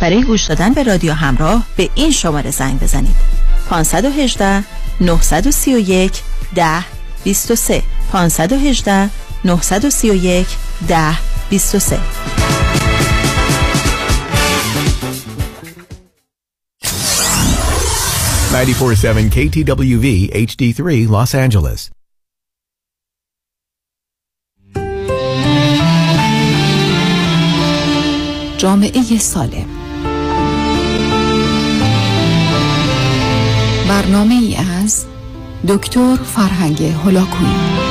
برای گوش دادن به رادیو همراه به این شماره زنگ بزنید. 518 931 10 23 518 931 10 23 947 KTWV HD3 Los Angeles. جامعه سالم. برنامه ای از دکتر فرهنگ هلاکویی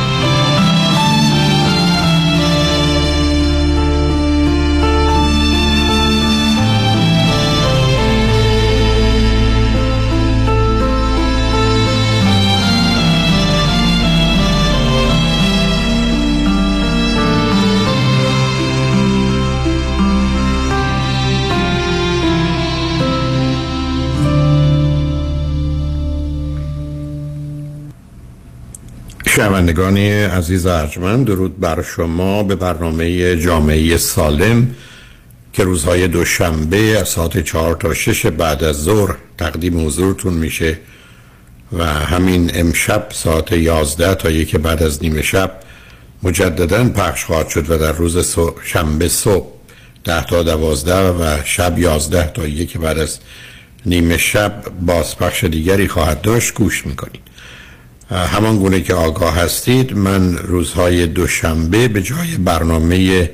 شنوندگان عزیز ارجمند درود بر شما به برنامه جامعه سالم که روزهای دوشنبه از ساعت چهار تا شش بعد از ظهر تقدیم حضورتون میشه و همین امشب ساعت یازده تا یک بعد از نیمه شب مجددا پخش خواهد شد و در روز شنبه صبح ده تا دوازده و شب یازده تا یک بعد از نیمه شب بازپخش دیگری خواهد داشت. گوش می‌کنید. همان گونه که آگاه هستید من روزهای دوشنبه به جای برنامه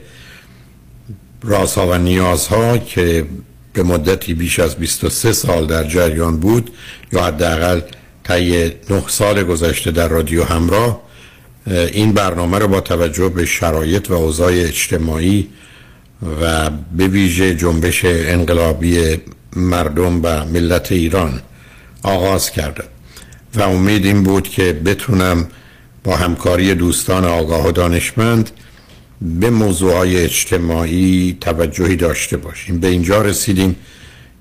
رازها و نیازها که به مدتی بیش از 23 سال در جریان بود یا حداقل طی 9 سال گذشته در رادیو همراه این برنامه رو با توجه به شرایط و اوضاع اجتماعی و به ویژه جنبش انقلابی مردم و ملت ایران آغاز کردم. و امید این بود که بتونم با همکاری دوستان آگاه و دانشمند به موضوعهای اجتماعی توجهی داشته باشیم. به اینجا رسیدیم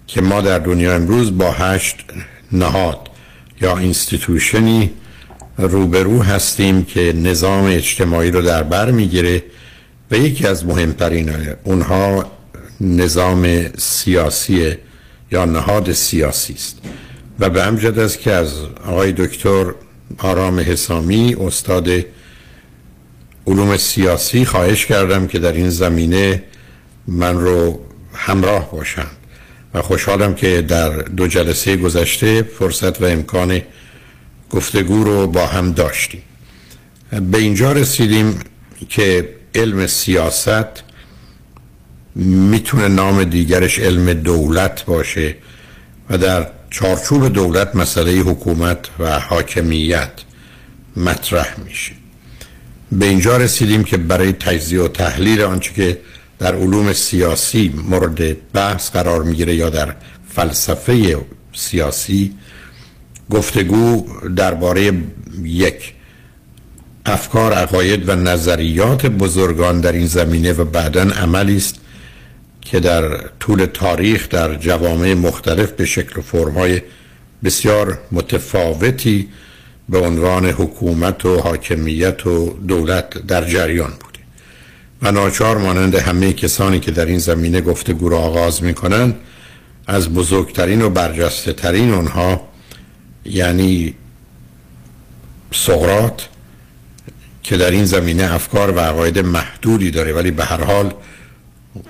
که ما در دنیا امروز با هشت نهاد یا اینستیتوشنی روبرو هستیم که نظام اجتماعی رو در بر می‌گیره و یکی از مهمترین اونها نظام سیاسی یا نهاد سیاسی است. و به امجد است که از آقای دکتر آرام حسامی استاد علوم سیاسی خواهش کردم که در این زمینه من رو همراه باشند و خوشحالم که در دو جلسه گذشته فرصت و امکان گفتگو رو با هم داشتیم. به اینجا رسیدیم که علم سیاست می‌تونه نام دیگرش علم دولت باشه و در چارچوب دولت مسئله حکومت و حاکمیت مطرح میشه. به اینجا رسیدیم که برای تجزیه و تحلیل آنچه که در علوم سیاسی مورد بحث قرار می‌گیره یا در فلسفه سیاسی گفتگو درباره یک افکار عقاید و نظریات بزرگان در این زمینه و بعدا عملی است که در طول تاریخ در جوامع مختلف به شکل و فرمهای بسیار متفاوتی به عنوان حکومت و حاکمیت و دولت در جریان بوده. و ناچار مانند همه کسانی که در این زمینه گفتگو را آغاز می کنند از بزرگترین و برجسته ترین اونها یعنی سقرات که در این زمینه افکار و عقاید محدودی داره ولی به هر حال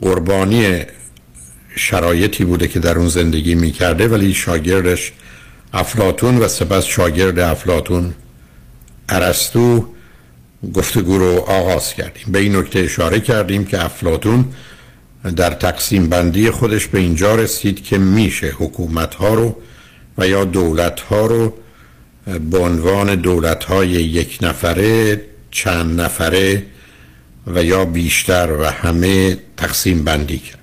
قربانی شرایطی بوده که در اون زندگی می‌کرده ولی شاگردش افلاتون و سپس شاگرد افلاتون ارسطو گفتگو رو آغاز کردیم. به این نکته اشاره کردیم که افلاتون در تقسیم بندی خودش به اینجا رسید که میشه حکومت ها رو و یا دولت ها رو به عنوان دولت های یک نفره چند نفره و یا بیشتر و همه تقسیم بندی کرد.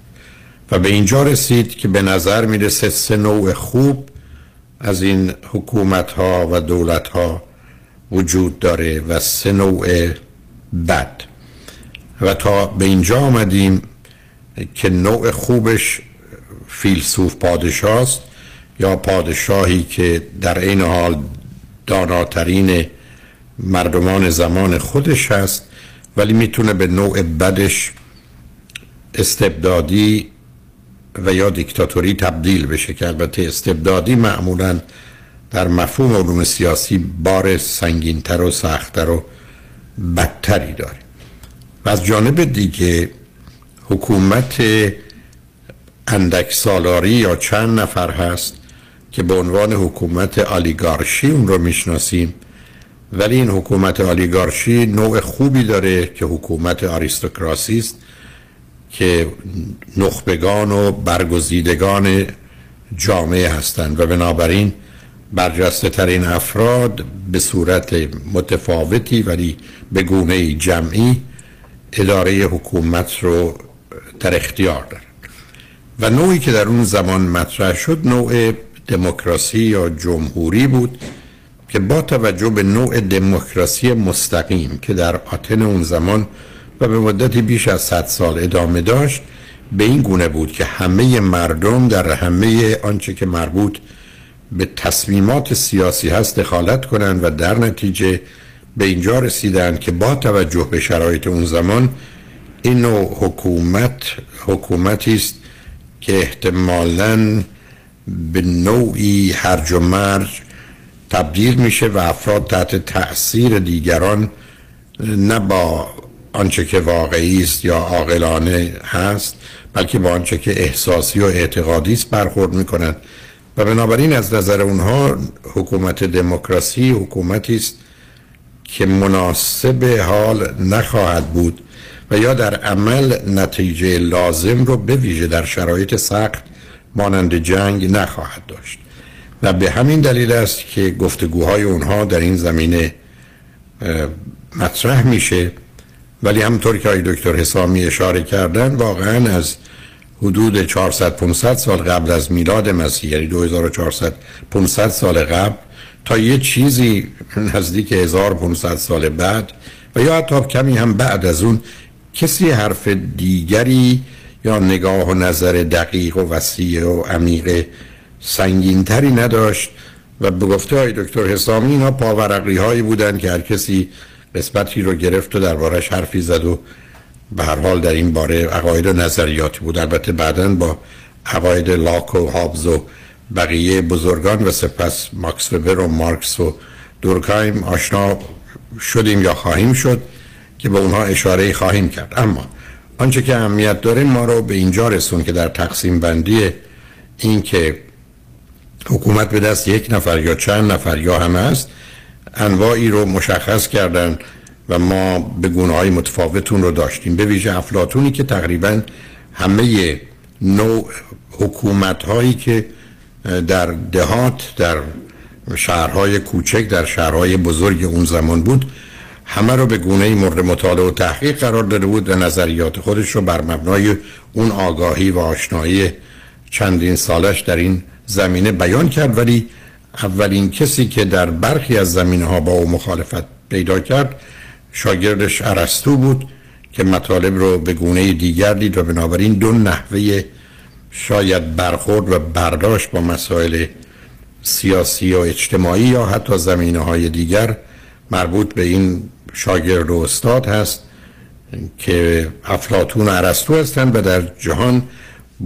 و به اینجا رسید که به نظر می‌رسه سه نوع خوب از این حکومت ها و دولت ها وجود داره و سه نوع بد. و تا به اینجا آمدیم که نوع خوبش فیلسوف پادشاست یا پادشاهی که در این حال داناترین مردمان زمان خودش هست ولی می‌تونه به نوع بدش استبدادی و یا دیکتاتوری تبدیل بشه که البته استبدادی معمولا در مفهوم علوم سیاسی بار سنگینتر و سختتر و بدتری داره. و از جانب دیگه حکومت اندک سالاری یا چند نفر هست که به عنوان حکومت آلیگارشی اون رو می‌شناسیم. ولی این حکومت آلیگارشی نوع خوبی داره که حکومت آریستوکراسی است که نخبگان و برگزیدگان جامعه هستند. و بنابراین برجسته ترین افراد به صورت متفاوتی ولی به گونه جمعی اداره حکومت رو در اختیار دارن و نوعی که در اون زمان مطرح شد نوع دموکراسی یا جمهوری بود که با توجه به نوع دموکراسی مستقیم که در آتن اون زمان و به مدتی بیش از 100 سال ادامه داشت به این گونه بود که همه مردم در همه آنچه که مربوط به تصمیمات سیاسی هست دخالت کنند و در نتیجه به اینجا رسیدند که با توجه به شرایط اون زمان این نوع حکومت حکومتی است که احتمالاً به نوعی هرج و مرج تبدیل میشه و افراد تحت تأثیر دیگران نه با آنچه که واقعی است یا عاقلانه هست بلکه با آنچه که احساسی و اعتقادی است برخورد می‌کنند و بنابراین از نظر اونها حکومت دموکراسی حکومتی است که مناسب حال نخواهد بود و یا در عمل نتیجه لازم رو به ویژه در شرایط سخت مانند جنگ نخواهد داشت. و به همین دلیل است که گفتگوهای اونها در این زمینه مطرح میشه. ولی همطور که آقای دکتر حسامی اشاره کردن واقعا از حدود 400 500 سال قبل از میلاد مسیح یعنی 2400 500 سال قبل تا یه چیزی نزدیک 1500 سال بعد و یا حتی کمی هم بعد از اون کسی حرف دیگری یا نگاه و نظر دقیق و وسیع و عمیق سنگینتری نداشت و به گفته های دکتر حسامی اینا پاورقی هایی بودن که هر کسی قسمتی رو گرفت و دربارش حرفی زد و به هر حال در این باره عقاید و نظریاتی بود. البته بعدا با عقاید لاک و هابز و بقیه بزرگان و سپس ماکس وبر و مارکس و دورکایم آشنا شدیم یا خواهیم شد که به اونها اشاره خواهیم کرد. اما آنچه که اهمیت داره ما رو به اینجا رسون که در تقسیم بندی این که حکومت به دست یک نفر یا چند نفر یا همه است انواعی رو مشخص کردن و ما به گونه های متفاوتون رو داشتیم. به ویژه افلاتونی که تقریبا همه نوع حکومت هایی که در دهات در شهرهای کوچک در شهرهای بزرگ اون زمان بود همه رو به گونه مورد مطالعه و تحقیق قرار داده بود و نظریات خودش رو بر مبنای اون آگاهی و آشنایی چندین سالش در این زمینه بیان کرد ولی اولین کسی که در برخی از زمینه ها با او مخالفت پیدا کرد شاگردش عرستو بود که مطالب رو به گونه دیگر دید و بنابراین دو نحوه شاید برخورد و برداشت با مسائل سیاسی و اجتماعی یا حتی زمینه های دیگر مربوط به این شاگرد و استاد هست که افلاتون و عرستو هستند و در جهان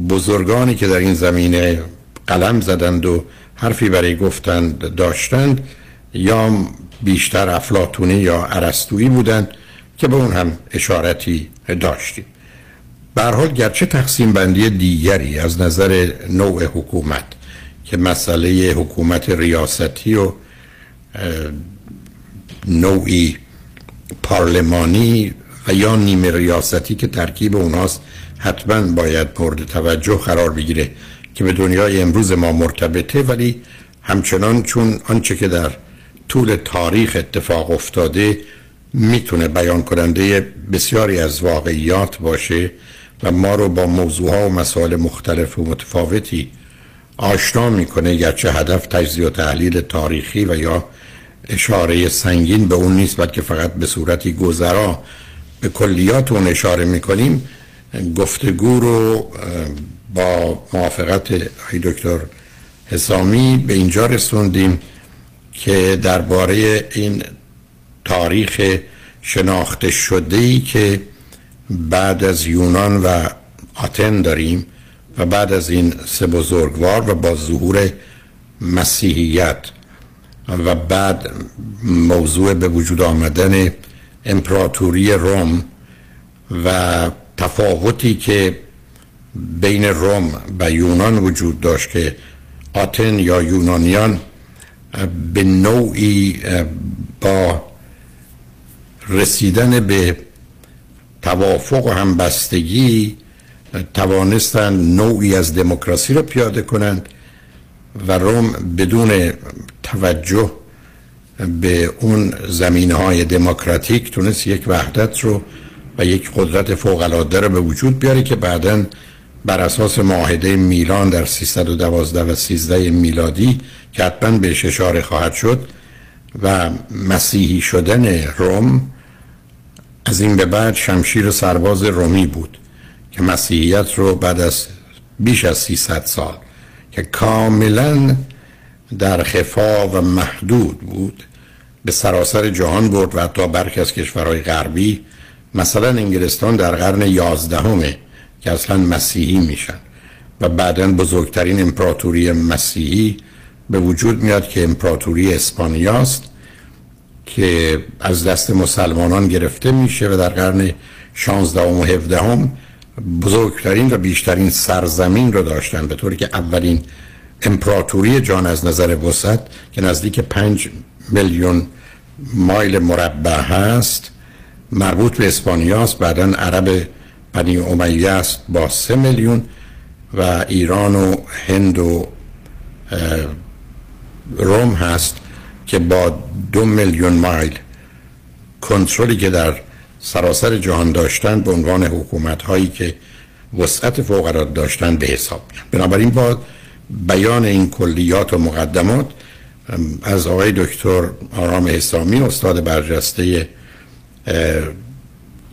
بزرگانی که در این زمینه قلم زدند و حرفی برای گفتند داشتند یا بیشتر افلاتونی یا عرستویی بودند که به اون هم اشارتی داشتیم. حال گرچه تقسیم بندی دیگری از نظر نوع حکومت که مسئله حکومت ریاستی و نوعی پارلمانی و یا نیمه ریاستی که ترکیب اوناست حتما باید مورد توجه قرار بگیره. که به دنیای امروز ما مرتبطه ولی همچنان چون آنچه که در طول تاریخ اتفاق افتاده می‌تونه بیان کننده بسیاری از واقعیات باشه و ما رو با موضوعها و مسائل مختلف و متفاوتی آشنا می‌کنه گرچه هدف تجزیه و تحلیل تاریخی و یا اشاره سنگین به اون نیست بلکه فقط به صورتی گذرا به کلیات اون اشاره می‌کنیم گفتگو رو با موافقت دکتر حسامی به اینجا رسوندیم که درباره این تاریخ شناخته شده ای که بعد از یونان و آتن داریم و بعد از این سه بزرگوار و با ظهور مسیحیت و بعد موضوع به وجود آمدن امپراتوری روم و تفاوتی که بین روم و یونان وجود داشت که آتن یا یونانیان به نوعی با رسیدن به توافق و همبستگی توانستن نوعی از دموکراسی رو پیاده کنند و روم بدون توجه به اون زمینه های دموکراتیک تونست یک وحدت رو و یک قدرت فوق العاده رو به وجود بیاره که بعدا بر اساس معاهده میلان در 312 و 13 میلادی که حتما بهش اشاره خواهد شد و مسیحی شدن روم از این به بعد شمشیر سرباز رومی بود که مسیحیت رو بعد از بیش از 300 سال که کاملا در خفا و محدود بود به سراسر جهان برد و حتی برخی از کشورهای غربی مثلا انگلستان در قرن یازدهمه که اصلا مسیحی میشن. و بعدا بزرگترین امپراتوری مسیحی به وجود میاد که امپراتوری اسپانیاست که از دست مسلمانان گرفته میشه و در قرن 16 و 17 هم بزرگترین و بیشترین سرزمین رو داشتن به طوری که اولین امپراتوری جان از نظر وسط که نزدیک 5 میلیون مایل مربع هست مربوط به اسپانیاست بعدا عرب بنی امیه است با سه میلیون و ایران و هند و روم هست که با دو میلیون مایل کنترلی که در سراسر جهان داشتن به عنوان حکومت هایی که وسعت فوق داشتن به حساب بنابراین با بیان این کلیات و مقدمات از آقای دکتر آرام اسلامی استاد برجسته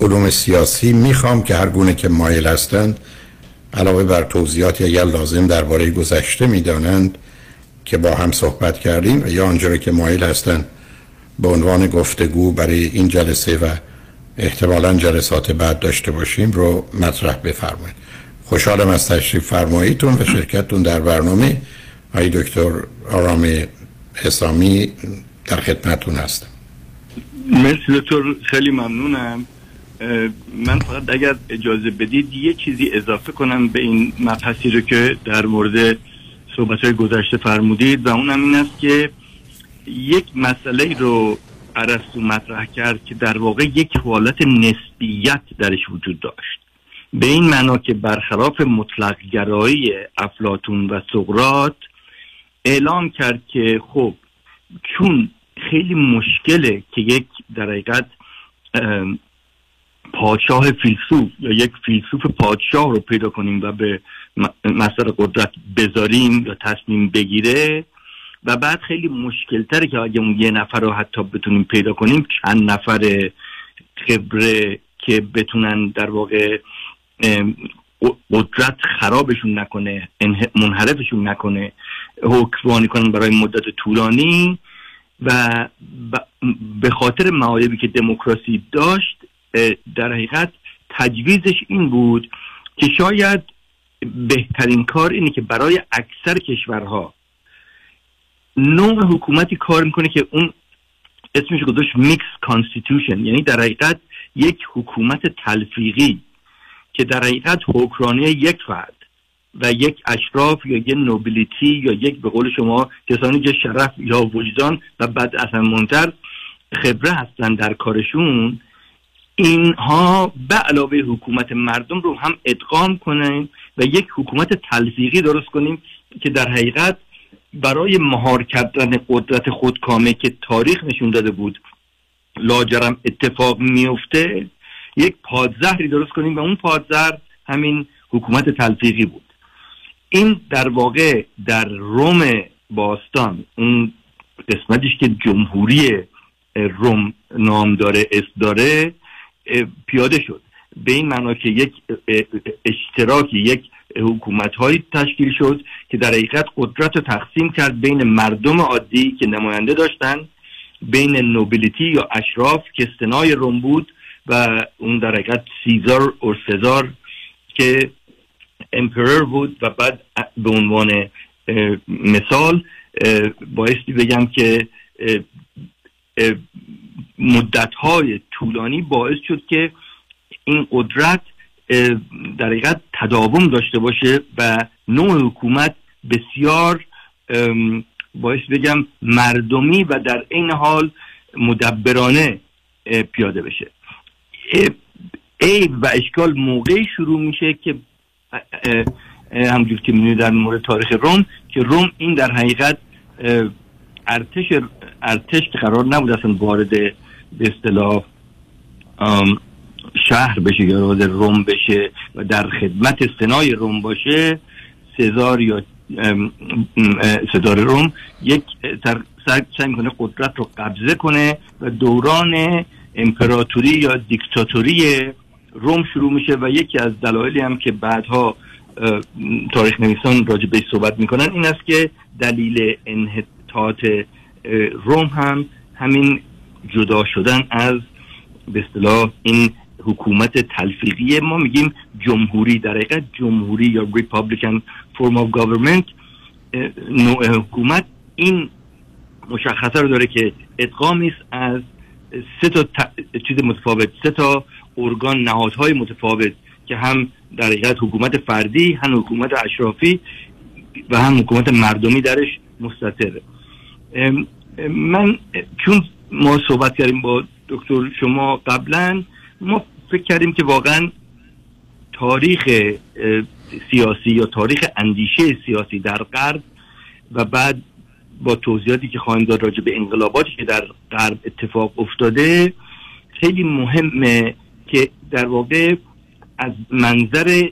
علوم سیاسی می‌خوام که هر گونه که مایل هستند علاوه بر توضیحاتی اگر لازم درباره گذشته می‌دانند که با هم صحبت کردیم و یا آنجا که مایل هستند به عنوان گفتگو برای این جلسه و احتمالا جلسات بعد داشته باشیم رو مطرح بفرمایید. خوشحالم از تشریف فرماییتون و شرکتتون در برنامه. های دکتر آرام حسامی در خدمتون هستم. مرسی دکتر خیلی ممنونم. من فقط اگر اجازه بدید یه چیزی اضافه کنم به این مبحثی رو که در مورد صحبت های گذشته فرمودید و اونم این است که یک مسئله رو عرستو مطرح کرد که در واقع یک حالت نسبیت درش وجود داشت. به این معنا که برخلاف مطلق گرایی افلاتون و سقرات اعلام کرد که خب چون خیلی مشکله که یک در حقیقت پادشاه فیلسوف یا یک فیلسوف پادشاه رو پیدا کنیم و به مسئله قدرت بذاریم یا تصمیم بگیره و بعد خیلی مشکل تره که اگه اون یه نفر رو حتی بتونیم پیدا کنیم چند نفر خبره که بتونن در واقع قدرت خرابشون نکنه منحرفشون نکنه حکمرانی کنن برای مدت طولانی و به خاطر معایبی که دموکراسی داشت در حقیقت تجویزش این بود که شاید بهترین کار اینه که برای اکثر کشورها نوع حکومتی کار می‌کنه که اون اسمش گذاشت mixed constitution یعنی در حقیقت یک حکومت تلفیقی که در حقیقت حکمرانی یک فرد و یک اشراف یا یک nobility یا یک به قول شما کسانی که شرف یا وجدان و بعد اصلا منتر خبره هستن در کارشون اینها به علاوه حکومت مردم رو هم ادغام کنیم و یک حکومت تلفیقی درست کنیم که در حقیقت برای مهار کردن قدرت خودکامه که تاریخ نشون داده بود لاجرم اتفاق میفته یک پادزهری درست کنیم و اون پادزهر همین حکومت تلفیقی بود. این در واقع در روم باستان اون قسمتش که جمهوری روم نام داره اس داره پیاده شد. به این معنا که یک اشتراکی یک حکومت های تشکیل شد که در حقیقت قدرت رو تقسیم کرد بین مردم عادی که نماینده داشتن بین نوبلیتی یا اشراف که سنای روم بود و اون در حقیقت سیزار اور سزار که امپرر بود و بعد به عنوان مثال بایستی بگم که مدت های طولانی باعث شد که این قدرت در حقیقت تداوم داشته باشه و نوع حکومت بسیار باعث بگم مردمی و در این حال مدبرانه پیاده بشه. عیب و اشکال موقعی شروع میشه که همجور که می‌دونید در مورد تاریخ روم که روم این در حقیقت ارتش ارتش که قرار نبود اصلا وارد به اصطلاح شهر بشه یا وارد روم بشه و در خدمت سنای روم باشه سزار یا سزار روم یک سعی می‌کنه قدرت رو قبضه کنه و دوران امپراتوری یا دیکتاتوری روم شروع میشه و یکی از دلایلی هم که بعدها تاریخ نویسان راجع به صحبت می‌کنن این است که دلیل انحطاط روم هم همین جدا شدن از به اصطلاح این حکومت تلفیقی ما میگیم جمهوری در حقیقت جمهوری یا republican form of government نوع حکومت این مشخصه رو داره که ادغامی است از سه تا چیز متفاوت سه تا ارگان نهادهای متفاوت که هم در حقیقت حکومت فردی هم حکومت اشرافی و هم حکومت مردمی درش مستطره. من چون ما صحبت کردیم با دکتر شما قبلا ما فکر کردیم که واقعا تاریخ سیاسی یا تاریخ اندیشه سیاسی در غرب و بعد با توضیحاتی که خواهیم داد راجع به انقلاباتی که در غرب اتفاق افتاده خیلی مهمه که در واقع از منظر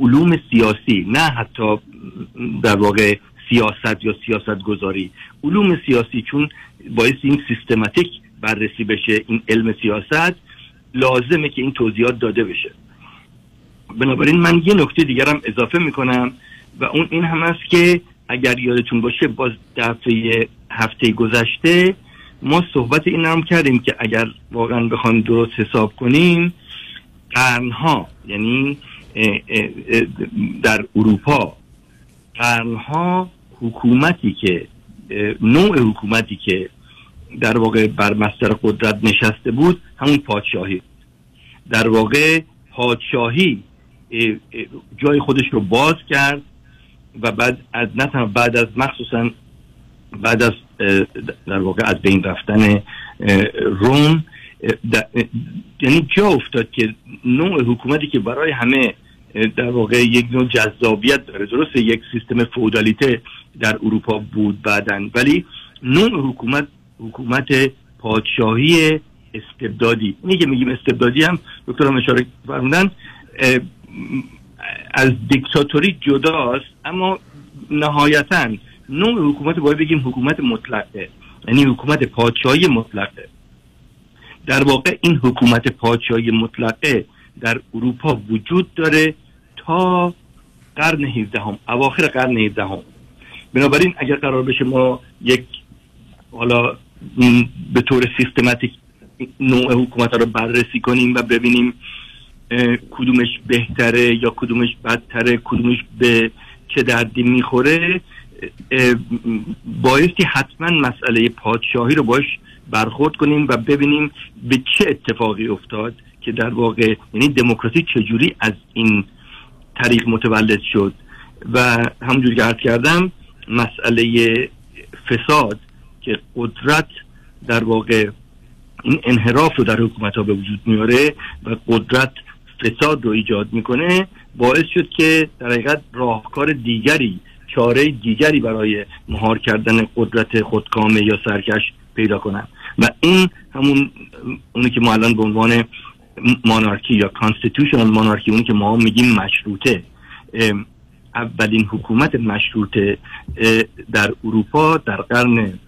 علوم سیاسی نه حتی در واقع سیاست یا سیاست گذاری علوم سیاسی چون باعث این سیستماتیک بررسی بشه این علم سیاست لازمه که این توضیحات داده بشه. بنابراین من یه نکته دیگرم اضافه می‌کنم و اون این هم است که اگر یادتون باشه باز دفعه هفته گذشته ما صحبت این هم کردیم که اگر واقعا بخوایم درست حساب کنیم قرنها یعنی در اروپا قرنها حکومتی که نوع حکومتی که در واقع بر مستر قدرت نشسته بود همون پادشاهی. در واقع پادشاهی جای خودش رو باز کرد و بعد از نه بعد از مخصوصا بعد از در واقع از بین رفتن روم یعنی جا افتاد که نوع حکومتی که برای همه در واقع یک نوع جذابیت داره. درسته یک سیستم فودالیته در اروپا بود بعدا ولی نوع حکومت حکومت پادشاهی استبدادی. اینی که میگیم استبدادی هم دکتر هم اشاره فرمودن از دیکتاتوری جداست اما نهایتا نوع حکومت باید بگیم حکومت مطلقه یعنی حکومت پادشاهی مطلقه. در واقع این حکومت پادشاهی مطلقه در اروپا وجود داره تا قرن 17 هم اواخر قرن 17 هم بنابراین اگر قرار بشه ما یک حالا به طور سیستماتیک نوع حکومت رو بررسی کنیم و ببینیم کدومش بهتره یا کدومش بدتره کدومش به چه دردی می‌خوره. بایستی حتما مسئله پادشاهی رو باش برخورد کنیم و ببینیم به چه اتفاقی افتاد که در واقع یعنی دموکراسی چجوری از این طریق متولد شد. و همونجور که عرض کردم مسئله فساد که قدرت در واقع این انحراف رو در حکومت ها به وجود میاره و قدرت فساد رو ایجاد می‌کنه باعث شد که در حقیقت راهکار دیگری چاره دیگری برای مهار کردن قدرت خودکامه یا سرکش پیدا کنن. و این همون اونی که ما الان به عنوان مانارکی یا کانستیتوشنال مانارکی اونی که ما میگیم مشروطه. اولین حکومت مشروطه در اروپا در قرن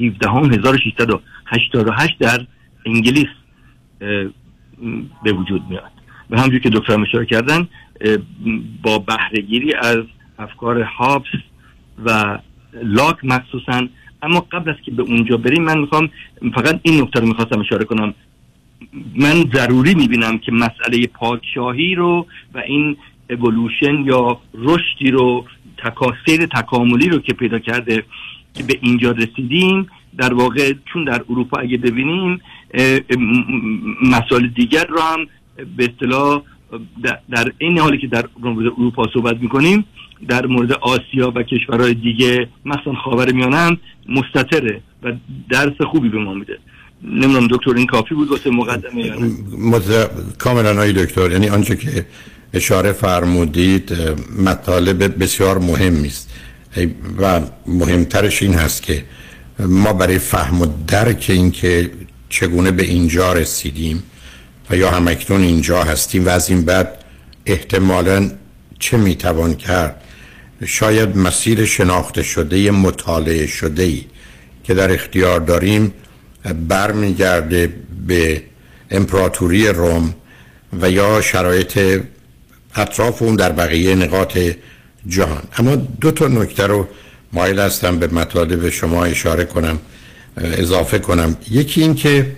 17 هم 1688 در انگلیس به وجود میاد. و همجور که دکتر اشاره کردن با بهرهگیری از افکار هابس و لاک مخصوصا. اما قبل از که به اونجا بریم من می‌خوام فقط این نکته رو می‌خواستم اشاره کنم. من ضروری می‌بینم که مسئله پادشاهی رو و این اولوشن یا رشدی رو سیر تکاملی رو که پیدا کرده که به اینجا رسیدیم در واقع چون در اروپا اگه ببینیم مسائل دیگر رو هم به اصطلاح در این حالی که در مورد اروپا صحبت می‌کنیم در مورد آسیا و کشورهای دیگه مثلا خاور میانه مستطره و درس خوبی به ما میده. نمی‌دونم دکتر این کافی بود واسه مقدمه یا کاملا های دکتر یعنی آنچه که اشاره فرمودید مطالب بسیار مهمی است. و مهمترش این هست که ما برای فهم و درک این که چگونه به اینجا رسیدیم و یا همکنون اینجا هستیم و از این بعد احتمالا چه می‌توان کرد؟ شاید مسیر شناخته شده مطالعه شده ای که در اختیار داریم برمیگرده به امپراتوری روم و یا شرایط اطراف اون در بقیه نقاط جهان. اما دو تا نکته رو مایل هستم به مطالب شما اشاره کنم اضافه کنم. یکی این که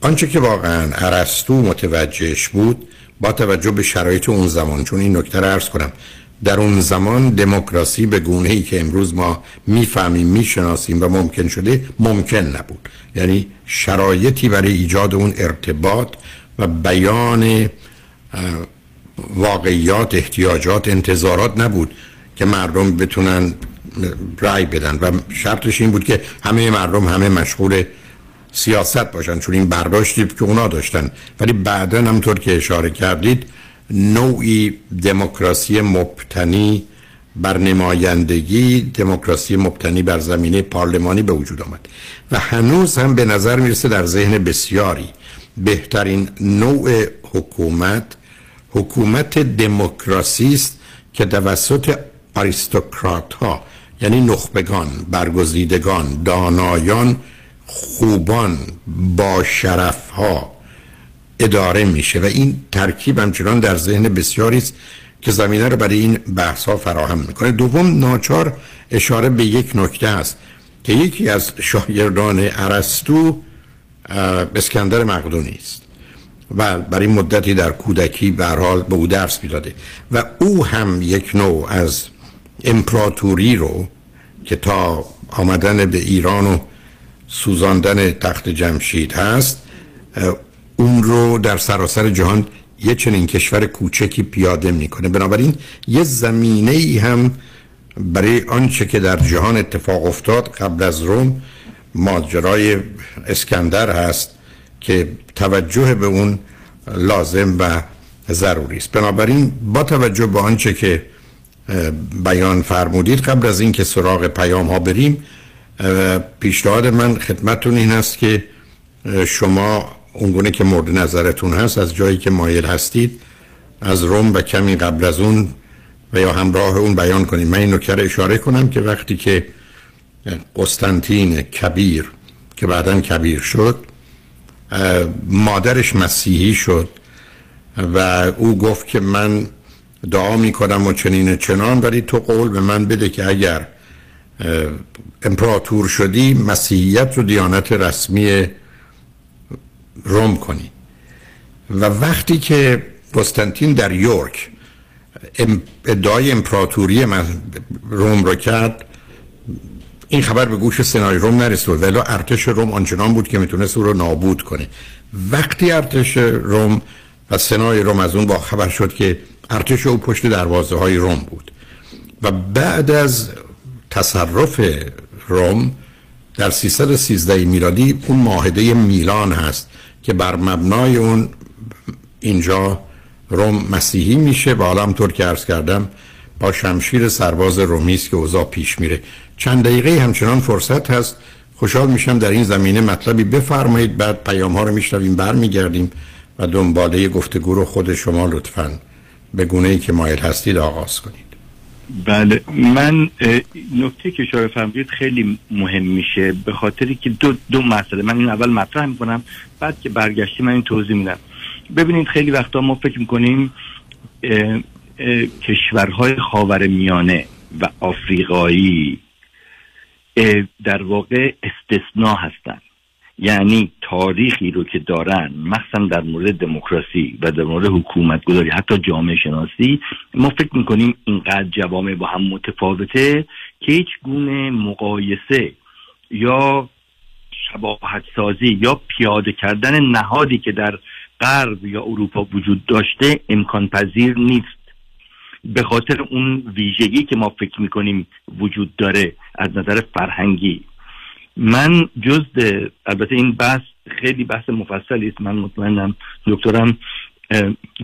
آنچه که واقعا عرستو متوجهش بود با توجه به شرایط اون زمان چون این نکته رو ارز کنم در اون زمان دموکراسی به گونه ای که امروز ما می‌فهمیم می‌شناسیم و ممکن شده ممکن نبود. یعنی شرایطی برای ایجاد اون ارتباط و بیان واقعیات احتیاجات انتظارات نبود که مردم بتونن رای بدن و شرطش این بود که همه مردم همه مشغول سیاست باشن چون این برداشتی که اونا داشتن. ولی بعدا همطور که اشاره کردید نوعی دموکراسی مبتنی بر نمایندگی دموکراسی مبتنی بر زمینه پارلمانی به وجود آمد. و هنوز هم به نظر می‌رسه در ذهن بسیاری بهترین نوع حکومت حکومت دموکراسی است که توسط آریستوکرات ها یعنی نخبگان برگزیدگان دانایان خوبان با شرف ها اداره میشه و این ترکیب همچنان در ذهن بسیاری است که زمینه رو برای این بحث ها فراهم می‌کنه. دوم ناچار اشاره به یک نکته است که یکی از شاگردان ارسطو اسکندر مقدونی است. و برای مدتی در کودکی به حال به او درس می‌داده. و او هم یک نوع از امپراتوری رو که تا آمدن به ایران و سوزاندن تخت جمشید هست اون رو در سراسر جهان یه چنین کشور کوچکی پیاده می‌کنه. بنابراین یه زمینه ای هم برای آنچه که در جهان اتفاق افتاد قبل از روم ماجرای اسکندر هست. که توجه به اون لازم و ضروری است. بنابراین با توجه به آنچه که بیان فرمودید قبل از اینکه سراغ پیام ها بریم پیشنهاد من خدمتتون این است که شما اونگونه که مورد نظرتون هست از جایی که مایل هستید از روم و کمی قبل از اون و یا همراه اون بیان کنید. من این نکره اشاره کنم که وقتی که قسطنطین کبیر که بعدا کبیر شد مادرش مسیحی شد و او گفت که من دعا می کنم و چنین چنان ولی تو قول به من بده که اگر امپراتور شدی مسیحیت رو دیانت رسمی روم کنی. و وقتی که قسطنطین در یورک ادعای امپراتوری روم رو کرد این خبر به گوش سنای روم نرسید. ولی ارتش روم آنچنان بود که می‌تونست او رو نابود کنه. وقتی ارتش روم و سنای روم از اون با خبر شد که ارتش او پشت دروازه های روم بود و بعد از تصرف روم در 313 میلادی اون معاهده میلان هست که بر مبنای اون اینجا روم مسیحی میشه و حالا همطور که عرض کردم با شمشیر سرباز رومی است که اوضاع پیش میره. چند دقیقه همچنان فرصت هست. خوشحال میشم در این زمینه مطلبی بفرمایید. بعد پیام ها رو میشنویم برمیگردیم و دنباله گفتگو رو خود شما لطفا به گونه ای که مایل هستید آغاز کنید. بله من نکته که اشاره فرمودید خیلی مهم میشه به خاطری که دو, دو مسئله. من این اول مطرح می‌کنم بعد که برگشتی من این توضیح میدم. ببینید خیلی وقتا ما فکر می‌کنیم کشورهای خاور میانه و آفریقایی در واقع استثناء هستند یعنی تاریخی رو که دارن مخصوصا در مورد دموکراسی و در مورد حکومت گذاری حتی جامعه شناسی ما فکر می‌کنیم اینقدر جوامع با هم متفاوته که هیچ گونه مقایسه یا شباهت سازی یا پیاده کردن نهادی که در غرب یا اروپا وجود داشته امکان پذیر نیست. به خاطر اون ویژگی که ما فکر می‌کنیم وجود داره از نظر فرهنگی. من جز البته این بحث خیلی بحث مفصلی است. من مطمئنم دکترم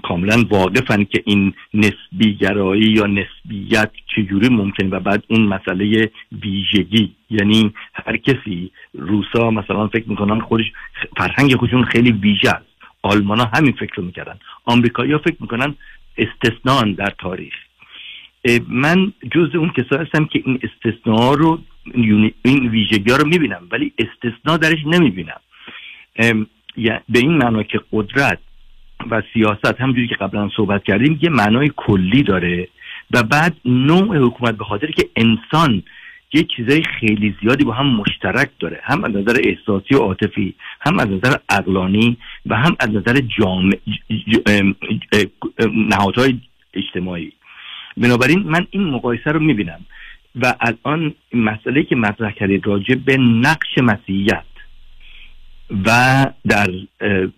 کاملا واقفن که این نسبیگرایی یا نسبیت چجوری ممکن و بعد اون مسئله ویژگی. یعنی هر کسی روسا مثلا فکر می‌کنن خودش فرهنگ خودشون خیلی ویژه است. آلمان ها همین فکر رو می‌کردن. آمریکایی ها فکر می‌کنن استثنان در تاریخ. من جز اون کسایی هستم که این استثناء رو این ویژگی رو می‌بینم ولی استثناء درش نمی‌بینم. به این معنا که قدرت و سیاست همجوری که قبلا صحبت کردیم یه معنای کلی داره و بعد نوع حکومت به خاطر که انسان یه چیزای خیلی زیادی با هم مشترک داره. هم از نظر احساسی و عاطفی هم از نظر اقلانی و هم از نظر جامع نهادهای اجتماعی. بنابراین من این مقایسه رو می‌بینم و الان مسئله که مطرح کردید راجع به نقش مسیحیت و در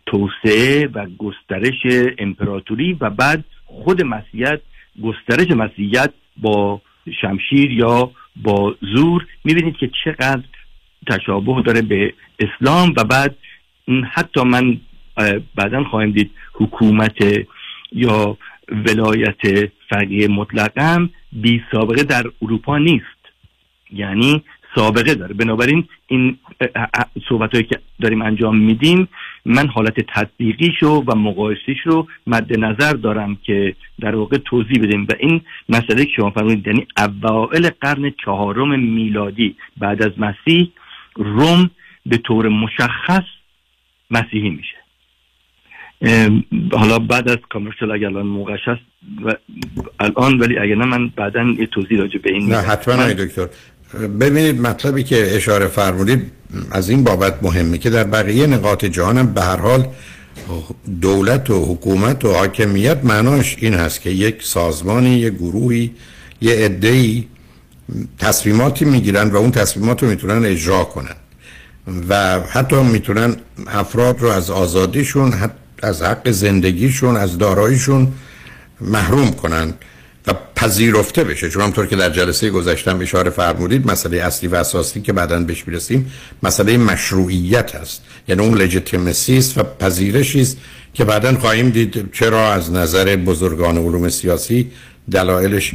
توسعه و گسترش امپراتوری و بعد خود مسیحیت گسترش مسیحیت با شمشیر یا با زور می‌بینید که چقدر تشابه داره به اسلام و بعد حتی من بعدا خواهیم دید حکومت یا ولایت فقیه مطلقم بی سابقه در اروپا نیست. یعنی سابقه داره. بنابراین این صحبت هایی که داریم انجام میدیم من حالت تطبیقیشو و مقایسیش رو مد نظر دارم که در واقع توضیح بدیم. و این مسئله که شما فرمودید یعنی اوائل قرن چهارم میلادی بعد از مسیح روم به طور مشخص مسیحی میشه. حالا بعد از کامرشل اگر الان موقعش هست و الان ولی اگر نه من بعدا یه توضیح راجع به این نه حتما دکتر. ببینید مطلبی که اشاره فرمودید از این بابت مهمه که در بقیه نقاط جهان به هر حال دولت و حکومت و حاکمیت معناش این هست که یک سازمانی یک گروهی یه عده‌ای تصمیماتی می‌گیرن و اون تصمیمات رو می‌تونن اجرا کنن و حتی می‌تونن افراد رو از آزادیشون از حق زندگیشون از داراییشون محروم کنن. و پذیرفته بشه. چون همطور که در جلسه گذشتم اشاره فرمودید مسئله اصلی و اساسی که بعدا بهش می‌رسیم مسئله مشروعیت است. یعنی اون لجیتیمسی است و پذیرشی است که بعدا خواهیم دید چرا از نظر بزرگان علوم سیاسی دلایلش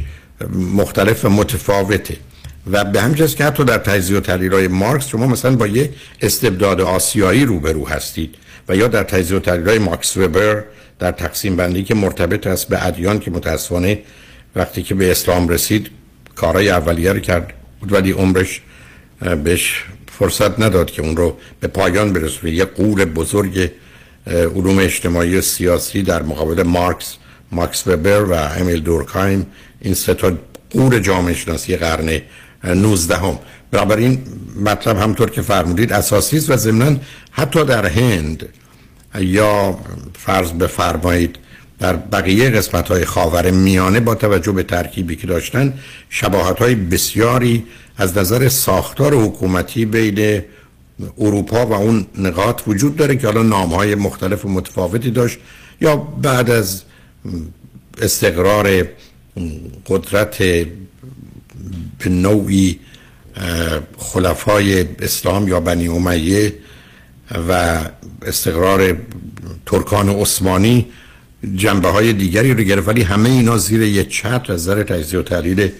مختلف و متفاوته. و به همین که حتی در تجزیه و تحلیل‌های مارکس شما مثلا با یه استبداد آسیایی روبرو هستید و یا در تجزیه و تحلیل‌های ماکس وبر در تقسیم بندی که مرتبط است به ادیان که متاسفانه وقتی که به اسلام رسید کارهای اولیه رو کرد. بود ولی عمرش بهش فرصت نداد که اون رو به پایان برسونه. یه قول بزرگ علوم اجتماعی و سیاسی در مقابل مارکس ماکس وبر و امیل دورکایم این سه تا قول جامعه شناسی قرن 19 هم این مطلب همطور که فرمودید اساسی است و ضمنا حتی در هند یا فرض بفرمایید در بقیه قسمت های خاور میانه با توجه به ترکیبی که داشتن شباهت های بسیاری از نظر ساختار حکومتی بین اروپا و اون نقاط وجود داره که حالا نام های مختلف و متفاوتی داشت. یا بعد از استقرار قدرت به نوعی خلفای اسلام یا بنی امیه و استقرار ترکان عثمانی جنبه های دیگری رو گرفت ولی همه اینا زیر یه چتر از نظر تجزیه و تحلیل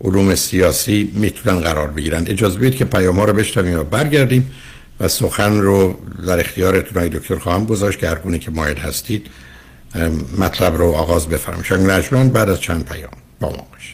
علوم سیاسی می‌تونن قرار بگیرن. اجازه بدید که پیام ها رو بشنویم و برگردیم و سخن رو در اختیارتون های دکتر خواهم گذاشت که هر که مایل هستید مطلب رو آغاز بفرمایید. شنگ بعد از چند پیام با ما باشید.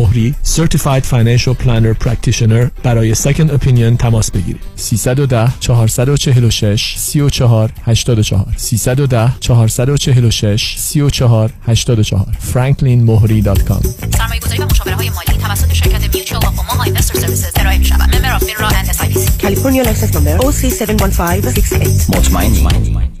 مهری Certified Financial Planner Practitioner برای Second Opinion تماس بگیرید. 310 446 34 84 310 446 34 84 franklinmohri.com سرمایه گذاری و مشاوره های مالی توسط شرکت میوچوال آف اوماها اینوستر سرویسز ارائه می شود member of FINRA and SIPC California license number OC71568 مطمئنی؟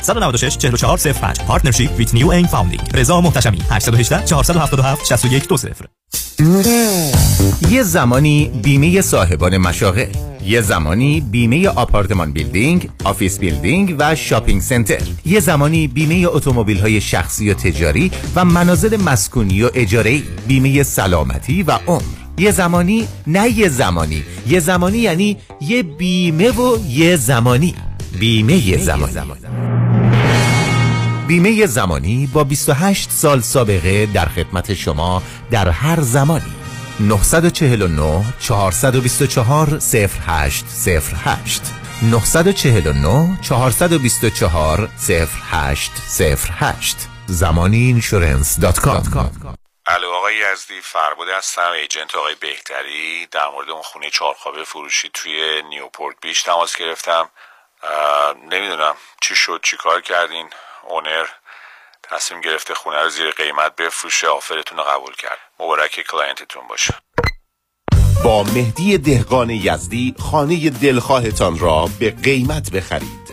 196 44 05 partnership with new in funding. رضا محتشمی. 818 477 6120 یه زمانی بیمه صاحبان مشاغل. یه زمانی بیمه apartment building، office building و shopping center. یه زمانی بیمه اتومبیل های شخصی و تجاری و منازل مسکونی و اجاره بیمه سلامتی و عمر. یه زمانی نه یه زمانی. یه زمانی یعنی یه بیمه و یه زمانی. بیمه یه زمانی. بیمه زمانی با 28 سال سابقه در خدمت شما در هر زمانی. 949 424 0808 949 424 0808 زمانی اینشورنس دات کام الو آقای یزدی فربود هستم agent آقای بهتری. در مورد اون خونه چهارخوابه فروشی توی Newport Beach تماس گرفتم. نمی‌دونم چی شد چی کار کردین؟ owner تصمیم گرفته خونه رو زیر قیمت بفروشه offer تون رو قبول کرد. مبارک client تون باشه. با مهدی دهقان یزدی خانه دلخواهتان را به قیمت بخرید.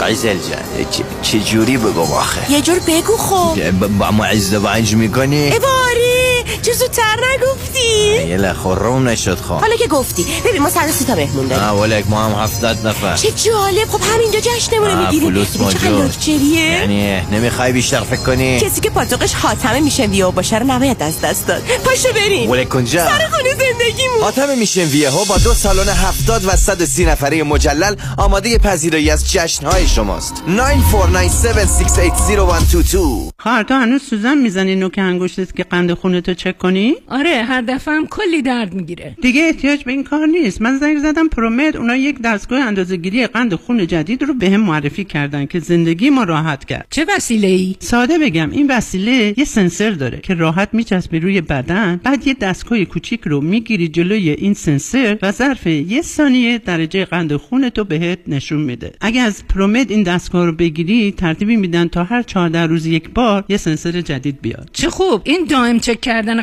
قیزل جان چه جوری بگم آخه؟ یه جور بگو خب. با ما ازدواج می‌کنی؟ باره چه زودتر نگفتی؟ یه لخو روم نشد خواه حالا که گفتی. ببین ما صد سی تا مهمون داریم. نه ولک ما هم هفتاد نفر. چه جالب. خب همینجا جشنمونه می‌گیریم فلوس موجود. یعنی نمی‌خوای بیشتر فکر کنی؟ کسی که پاتوقش حاتمه میشن ویو باشه رو نباید از دست داد. پاشو بریم. ولک کنجا سر خونه زندگیمون. حاتمه میشن ویهو با دو سالن هفتاد و صد سی نفره مجلل آماده پذیرایی از جشنهای شماست. 9497680122 خواهر تو هنوز سوزن می‌زنی نوک انگشتت که قند خونتو چک کنی؟ آره هر دفعه هم کلی درد می‌گیره. دیگه احتیاج به این کار نیست. من زنگ زدم پرومد اونا یک دستگاه اندازه‌گیری قند خون جدید رو بهم به معرفی کردن که زندگی ما راحت کرد. چه وسیله ای ساده بگم این وسیله یه سنسور داره که راحت میچسبه روی بدن بعد یه دستگاه کوچیک رو می‌گیری جلوی این سنسور و ظرف یه ثانیه درجه قند خونتو بهت نشون میده. اگه از پرومد این دستگاه رو بگیری ترتیبی میدن تا هر 14 روز یک بار یه سنسور جدید بیاد. چه خوب. این دائم چک کردن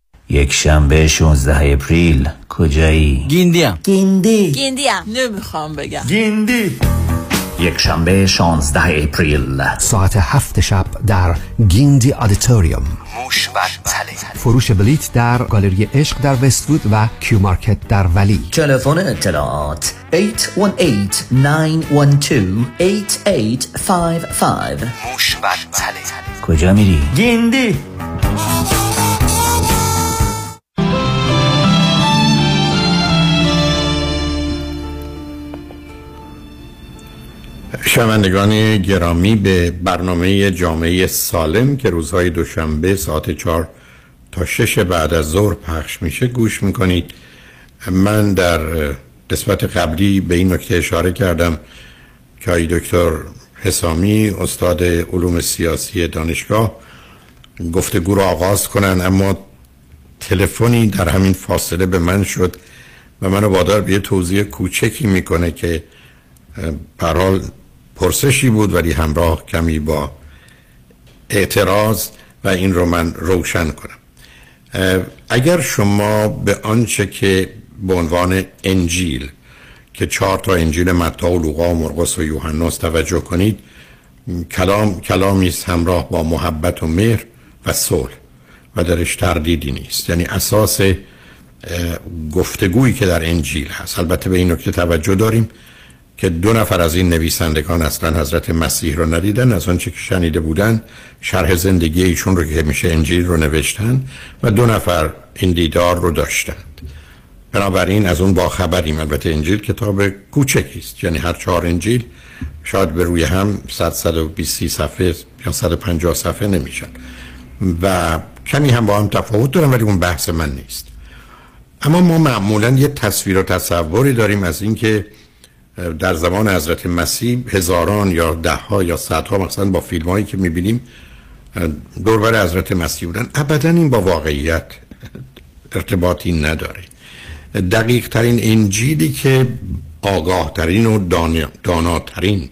یک شنبه 16 April کجایی؟ گیندیم گیندی گیندیم نمی‌خوام بگم گیندی یک شنبه 16 April ساعت هفت شب در گیندی auditorium موش و تله فروش بلیت در گالری عشق در وستوود و Q Market در Valley تلفن اطلاعات 818-912-8855 موش و تله کجا میری؟ گندی شنوندگان گرامی به برنامه جامعه سالم که روزهای دوشنبه ساعت چهار تا شش بعد از ظهر پخش میشه گوش می‌کنید. من در قسمت قبلی به این نکته اشاره کردم که آی دکتر حسامی استاد علوم سیاسی دانشگاه گفتگو رو آغاز کنن اما تلفنی در همین فاصله به من شد و منو وادار به یه توضیح کوچکی می‌کنه که پرال پرسشی بود ولی همراه کمی با اعتراض و این رو من روشن کنم. اگر شما به آنچه که به عنوان انجیل که چهار تا انجیل متی و لوقا و مرقس و یوحناس توجه کنید کلام کلامی است همراه با محبت و مهر و صلح و درش تردیدی نیست. یعنی اساس گفتگویی که در انجیل هست. البته به این نکته توجه داریم. که دو نفر از این نویسندگان اصلا حضرت مسیح رو ندیدن از آنچه که شنیده بودن شرح زندگی ایشون رو که میشه انجیل رو نوشتن و دو نفر این دیدار رو داشتند. بنابراین از اون با خبریم البته انجیل کتاب کوچکی است. یعنی هر چهار انجیل شاید به روی هم 100 120 صفحه یا 150 صفحه نمیشن. و کمی هم با هم تفاوت دارن ولی اون بحث من نیست. اما ما معمولا یه تصویر و تصوری داریم از اینکه در زمان حضرت مسیح هزاران یا ده ها یا صدها مثلا با فیلم هایی که می‌بینیم دوربر حضرت مسیح بودن. ابدا این با واقعیت ارتباطی نداره. دقیق ترین انجیلی که آگاه ترین و داناترین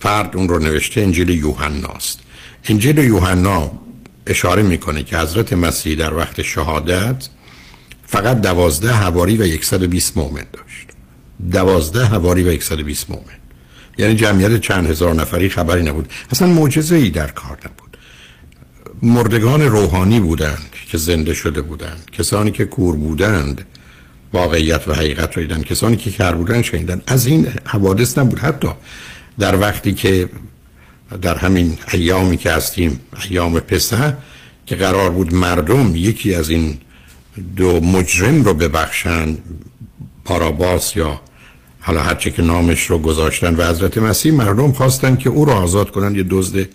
فرد اون رو نوشته انجیل یوحناست انجیل یوحنا اشاره می‌کنه که حضرت مسیح در وقت شهادت فقط دوازده هواری و 120 مؤمن داشت. دوازده هواری و 120 مؤمن. یعنی جمعیت چند هزار نفری خبری نبود. اصلا معجزه ای در کار نبود. مردگان روحانی بودند که زنده شده بودند. کسانی که کور بودند واقعیت و حقیقت رو دیدن. کسانی که کر بودن شنیدن. از این حوادث نبود. حتی در وقتی که در همین ایامی که هستیم ایام پسه که قرار بود مردم یکی از این دو مجرم رو ببخشن پاراباس یا حالا هرچه که نامش رو گذاشتن و حضرت مسیح مردم خواستن که او رو آزاد کنن یه دزد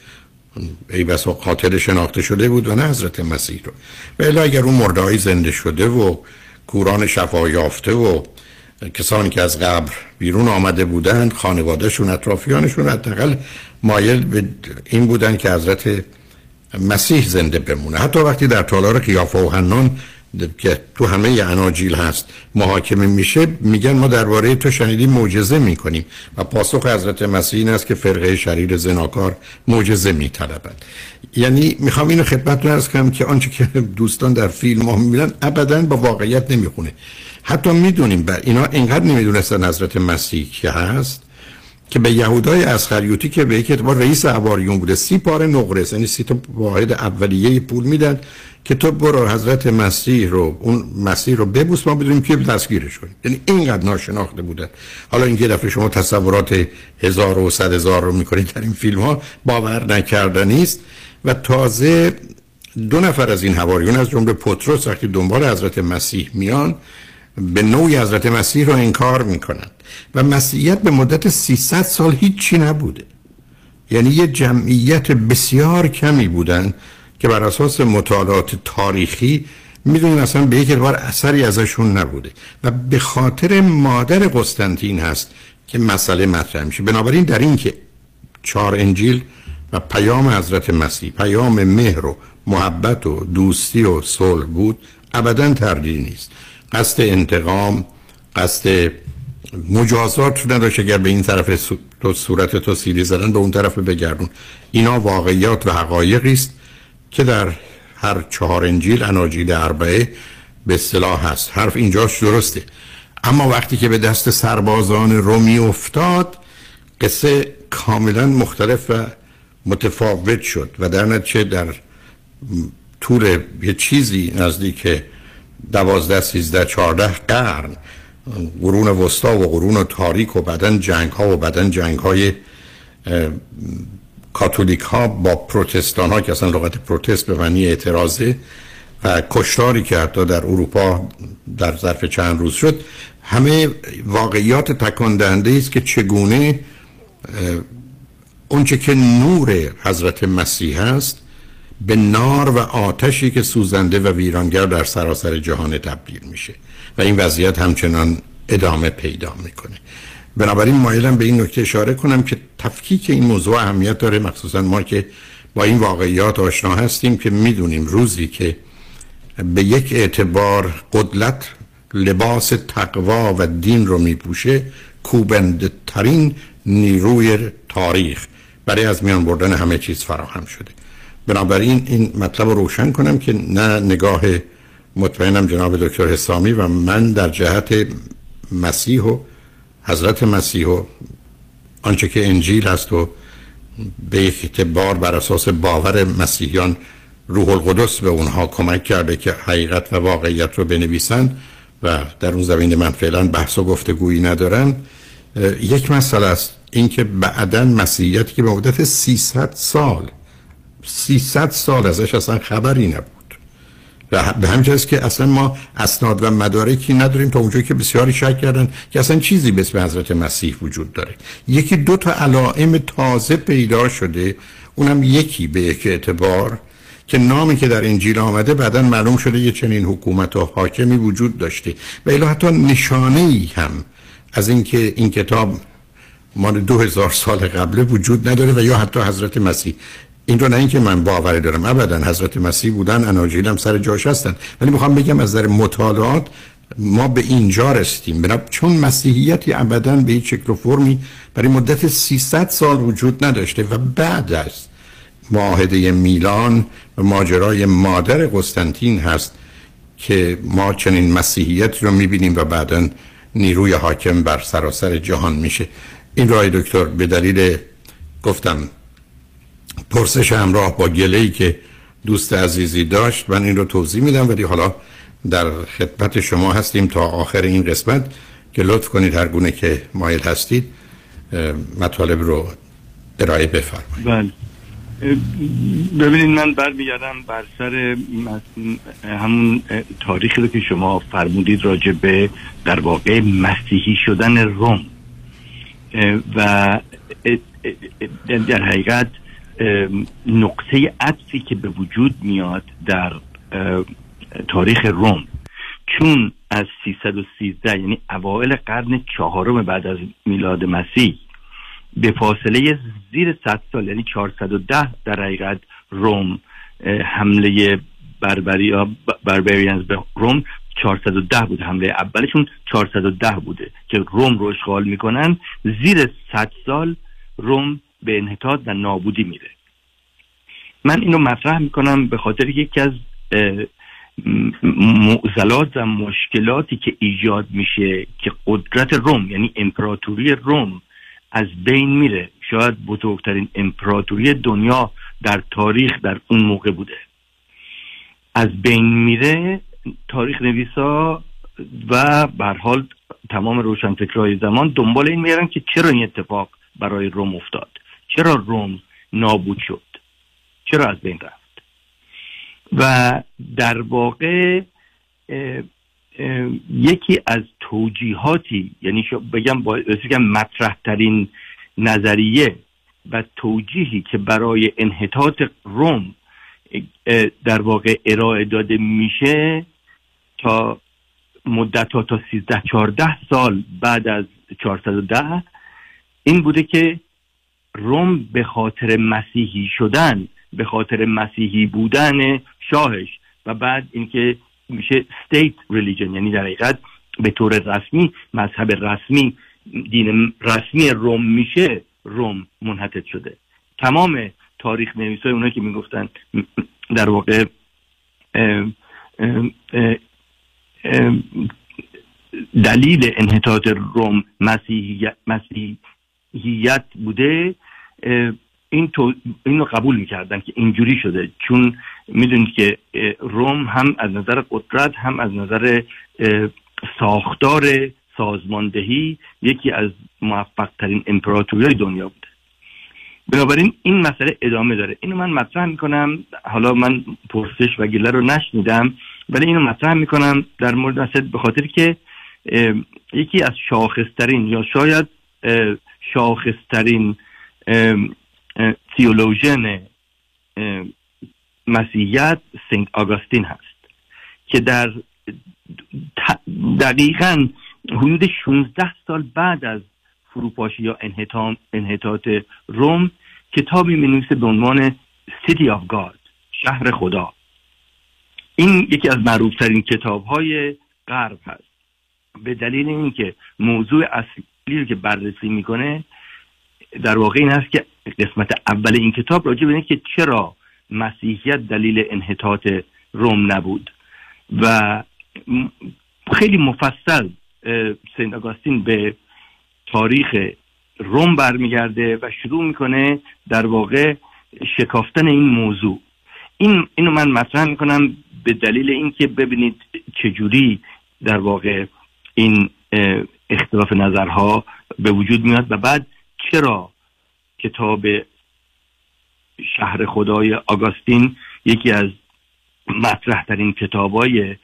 ای و قاتل شناخته شده بود و نه حضرت مسیح رو. و اگر اون مردهایی زنده شده و کوران شفا یافته و کسانی که از قبر بیرون آمده بودند خانوادهشون اطرافیانشون حداقل مایل به این بودن که حضرت مسیح زنده بمونه. حتی وقتی در تالار قیافه و حنان که تو همه اناجیل هست. محاکمه میشه میگن ما درباره تو شنیدیم معجزه می‌کنیم. و پاسخ حضرت مسیح این است که فرقه شریر زناکار معجزه میطلبند یعنی می‌خوام اینو خدمتتون ارز کنم که آنچه که دوستان در فیلم ها می‌بینن ابدا با واقعیت نمی‌خونه. حتی می‌دونیم بر اینا اینقدر نمی‌دونستن حضرت مسیح که هست که به یهودای اسخریوتی که به یک اعتبار رئیس عواریون بوده سی پاره نقره یعنی سی تا واحد اولیه پول میدن. که تو برو حضرت مسیح رو اون مسیح رو ببوس ما بدونیم که دستگیرش کنیم یعنی اینقدر ناشناخته بودن. حالا اینکه دفعه شما تصورات هزار و صد هزار رو می‌کنید در این فیلم ها باور نکردنی است و تازه دو نفر از این حواریون از جمله پتروس وقتی دنبال حضرت مسیح میان به نوعی حضرت مسیح رو انکار می‌کنند و مسیحیت به مدت 300 سال هیچی نبوده. یعنی یه جمعیت بسیار کمی بودن. که بر اساس مطالعات تاریخی می‌دونیم اصلا به یک بار اثری ازشون نبوده و به خاطر مادر قسطنطین هست که مسئله مطرح میشه. بنابراین در این که چهار انجیل و پیام حضرت مسیح پیام مهر و محبت و دوستی و صلح بود ابدا تردیدی نیست. قصد انتقام قصد مجازات نداشت اگر به این طرف تو صورت تو سیلی زدن به اون طرف بگردون. اینا واقعیات و حقایقی است. که در هر چهار انجیل اناجیل اربعه به اصطلاح هست. حرف اینجاش درسته. اما وقتی که به دست سربازان رومی افتاد قصه کاملا مختلف و متفاوت شد و در نتیجه در طول یه چیزی نزدیک دوازده سیزده چهارده قرن قرون وسطا و قرون تاریک و بعدا جنگ ها و بعدا جنگ های کاتولیک ها با پروتستان ها که اصلا لغت پروتست به معنی اعتراضه و کشتاری که حتی در اروپا در ظرف چند روز شد همه واقعیات تکان دهنده است که چگونه اونچه که نور حضرت مسیح است به نار و آتشی که سوزنده و ویرانگر در سراسر جهان تبدیل میشه. و این وضعیت همچنان ادامه پیدا می‌کنه. بنابراین مایلم به این نکته اشاره کنم که تفکیک این موضوع اهمیت داره. مخصوصا ما که با این واقعیات آشنا هستیم که می‌دونیم روزی که به یک اعتبار قدلت لباس تقوا و دین رو میپوشه کوبنده ترین نیروی تاریخ برای از میان بردن همه چیز فراهم شده. بنابراین این مطلب رو روشن کنم که نه نگاه مطمئنم جناب دکتر حسامی و من در جهت مسیح و حضرت مسیح و آنچه که انجیل هست و به یک اعتبار بر اساس باور مسیحیان روح القدس به اونها کمک کرده که حقیقت و واقعیت رو بنویسن و در اون زمین من فعلا بحث و گفتگویی ندارم یک مسئله است اینکه بعدا مسیحیت که به مدت 300 سال 300 سال ازش اصلا خبری نبود. به همین که اصلا ما اسناد و مدارکی نداریم تا اونجایی که بسیاری شک کردن که اصلا چیزی به اسم حضرت مسیح وجود داره. یکی دو تا علائم تازه پیدا شده اونم یکی به یک اعتبار که نامی که در انجیل آمده بعدا معلوم شده یه چنین حکومت و حاکمی وجود داشته. و الا حتی نشانه ای هم از اینکه این کتاب مال دو هزار سال قبله وجود نداره و یا حتی حضرت مسیح این رو نه اینکه من باور دارم. ابدا حضرت مسیح بودن اناجیل هم سر جاش هستن. ولی می‌خوام بگم از نظر مطالعات ما به اینجا رسیدیم. بنا چون مسیحیتی ابدا به هیچ شکل و فرمی برای مدت 300 سال وجود نداشته و بعد از معاهده میلان و ماجرای مادر قسطنطین هست که ما چنین مسیحیت رو می‌بینیم و بعدا نیروی حاکم بر سراسر جهان میشه. این رای دکتر به دلیل گفتم پرسش همراه با گلهی که دوست عزیزی داشت من این رو توضیح میدم. ولی حالا در خدمت شما هستیم تا آخر این قسمت که لطف کنید هر گونه که مایل هستید مطالب رو ارائه بفرمایید. بله. ببینید من برمیگردم بر سر همون تاریخی رو که شما فرمودید راجع به در واقع مسیحی شدن روم. و در حقیقت نقطه عطفی که به وجود میاد در تاریخ روم. چون از 313 یعنی اوایل قرن چهارم بعد از میلاد مسیح به فاصله زیر 100 سال یعنی 410 در حقیقت روم حمله بربری بربریانز به روم 410 بوده. حمله اولشون 410 بوده که روم رو اشغال می‌کنن. زیر 100 سال روم به انحطاط و نابودی میره. من اینو مطرح می‌کنم به خاطر یکی از معضلات و مشکلاتی که ایجاد میشه که قدرت روم یعنی امپراتوری روم از بین میره. شاید بزرگترین امپراتوری دنیا در تاریخ در اون موقع بوده. از بین میره تاریخ نویسا و بر حال تمام روشنفکرهای زمان دنبال این میرن که چرا این اتفاق برای روم افتاد. چرا روم نابود شد؟ چرا از بین رفت؟ و در واقع یکی از توجیهاتی یعنی بگم بگم مطرح ترین نظریه و توجیهی که برای انحطاط روم در واقع ارائه داده میشه تا مدت تا 13 14 سال بعد از 410 این بوده که روم به خاطر مسیحی شدن به خاطر مسیحی بودن شاهش و بعد اینکه میشه state religion یعنی در حقیقت به طور رسمی مذهب رسمی دین رسمی روم میشه روم منحطت شده. تمام تاریخ نویسای اونایی که می‌گفتن در واقع دلیل انحطاط روم مسیحیت, مسیحیت بوده. این تو اینو قبول می‌کردن که اینجوری شده. چون می‌دونید که روم هم از نظر قدرت هم از نظر ساختار سازماندهی یکی از موفق ترین امپراتوری دنیا بوده. بنابراین این مسئله ادامه داره. اینو من مطرح می‌کنم. حالا من پرسش و گله رو نشنیدم ولی اینو مطرح می‌کنم در مورد مسئله به خاطر که یکی از شاخصترین یا شاید شاخصترین تیولوژن مسیحیت سنت آگاستین هست که در دقیقا حدود 16 سال بعد از فروپاشی یا انحطاط روم کتابی می به عنوان City of God شهر خدا. این یکی از معروفترین کتاب های غرب هست. به دلیل اینکه موضوع اصلی رو که بررسی می‌کنه در واقع این هست که قسمت اول این کتاب راجع به که چرا مسیحیت دلیل انحطاط روم نبود. و خیلی مفصل سنت آگاستین به تاریخ روم برمیگرده و شروع می‌کنه در واقع شکافتن این موضوع. این اینو من مطرح می‌کنم به دلیل اینکه ببینید چجوری در واقع این اختلاف نظرها به وجود میاد و بعد چرا کتاب شهر خدای آگاستین یکی از مطرح ترین کتاب های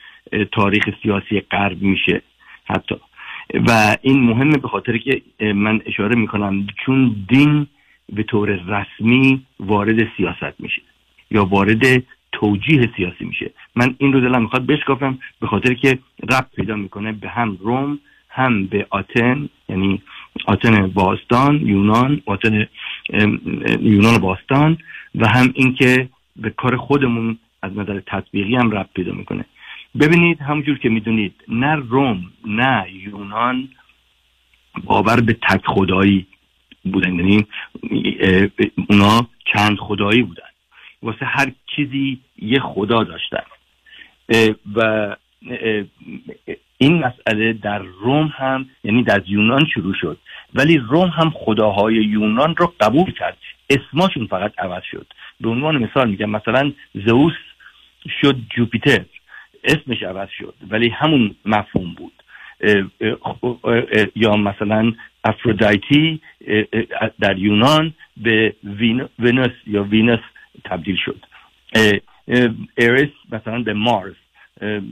تاریخ سیاسی غرب میشه حتی. و این مهمه به خاطر که من اشاره می‌کنم چون دین به طور رسمی وارد سیاست میشه یا وارد توجیه سیاسی میشه. من این رو دلم می‌خواد بشکافم به خاطر که ربط پیدا می‌کنه به هم روم هم به آتن یعنی آتن باستان یونان آتن یونان باستان و هم اینکه به کار خودمون از نظر تطبیقی هم ربط پیدا می‌کنه. ببینید همونجور که می‌دونید نه روم نه یونان باور به تک خدایی بودن. یعنی اونا چند خدایی بودن. واسه هر چیزی یه خدا داشتن. و این مسئله در روم هم یعنی در یونان شروع شد. ولی روم هم خداهای یونان رو قبول کرد. اسماشون فقط عوض شد. به عنوان مثال میگم مثلا زئوس شد جوپیتر. اسمش عوض شد. ولی همون مفهوم بود. یا مثلا اه، در یونان به وین- ونوس یا وینوس تبدیل شد. اریس مثلا به مارس.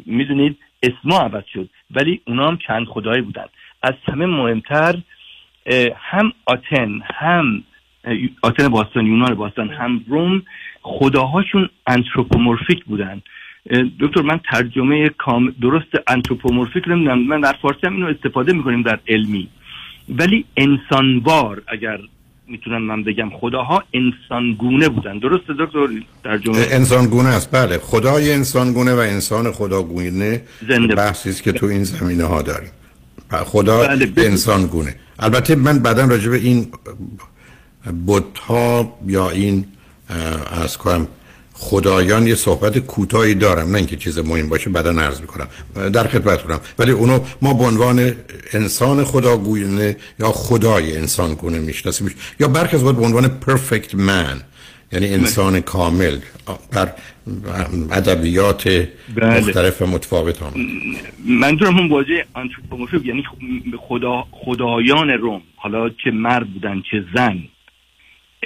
می‌دونید اسما عوض شد. ولی اونا هم چند خدایی بودن. از همه مهمتر هم آتن هم آتن باستان یونان باستان هم روم خداهاشون anthropomorphic بودن. دکتر من ترجمه کام درست anthropomorphic رو نمی‌دونم من در فارسی هم اینو استفاده می‌کنیم در علمی. ولی انسانوار اگر می‌تونم من بگم خداها انسانگونه بودن. درست دکتر؟ ترجمه انسان گونه است. بله. خدای انسان گونه و انسان خداگونه بحثی است که تو این زمینه ها داریم. خدا بله، بله. انسان گونه البته من بعدا راجع به این بت ها یا این از کنم خدایان یه صحبت کوتاهی دارم نه اینکه چیز مهم باشه بعدا عرض می‌کنم. در خدمتتونم. ولی اونو ما به عنوان انسان خداگونه یا خدای انسان گونه می‌شناسیم. یا برخی از به عنوان perfect man یعنی انسان کامل در ادبیات بله. مختلف و متفاوت آمد منظورم واژه آنتروپومورفیک یعنی خدا خدایان روم حالا چه مرد بودن چه زن.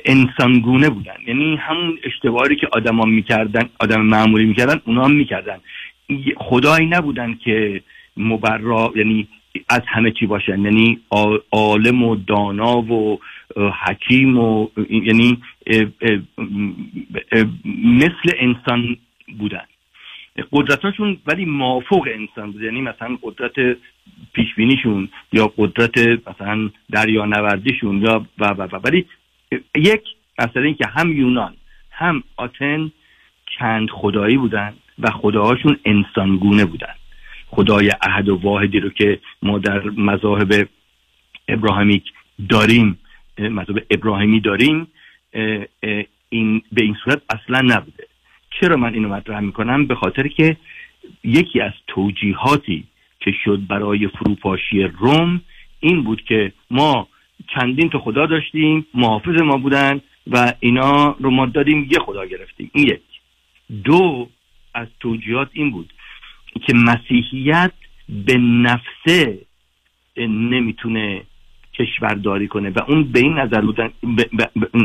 انسانگونه بودن. یعنی همون اشتباهی که آدما می‌کردن آدم معمولی می‌کردن اونا هم می‌کردن. خدایی نبودن که مبرا یعنی از همه چی باشن. یعنی عالم و دانا و حکیم و یعنی مثل انسان بودن. قدرتاشون ولی مافوق انسان بود. یعنی مثلا قدرت پیشبینیشون یا قدرت مثلا دریانوردیشون یا و و و. ولی یک مثلا این که هم یونان هم آتن چند خدایی بودن و خداهاشون انسانگونه بودن. خدای احد و واحدی رو که ما در مذاهب ابراهیمیک داریم اه، مذهب ابراهیمی داریم این به این صورت اصلا نبوده. چرا من اینو مطرح می‌کنم؟ به خاطر که یکی از توجیهاتی که شد برای فروپاشی روم این بود که ما چندین تا خدا داشتیم محافظ ما بودن و اینا رو ما دادیم یه خدا گرفتیم. این یک. دو از توجیهات این بود که مسیحیت به نفسه نمی‌تونه کشورداری کنه و اون به این نظر بودن ب- ب- ب-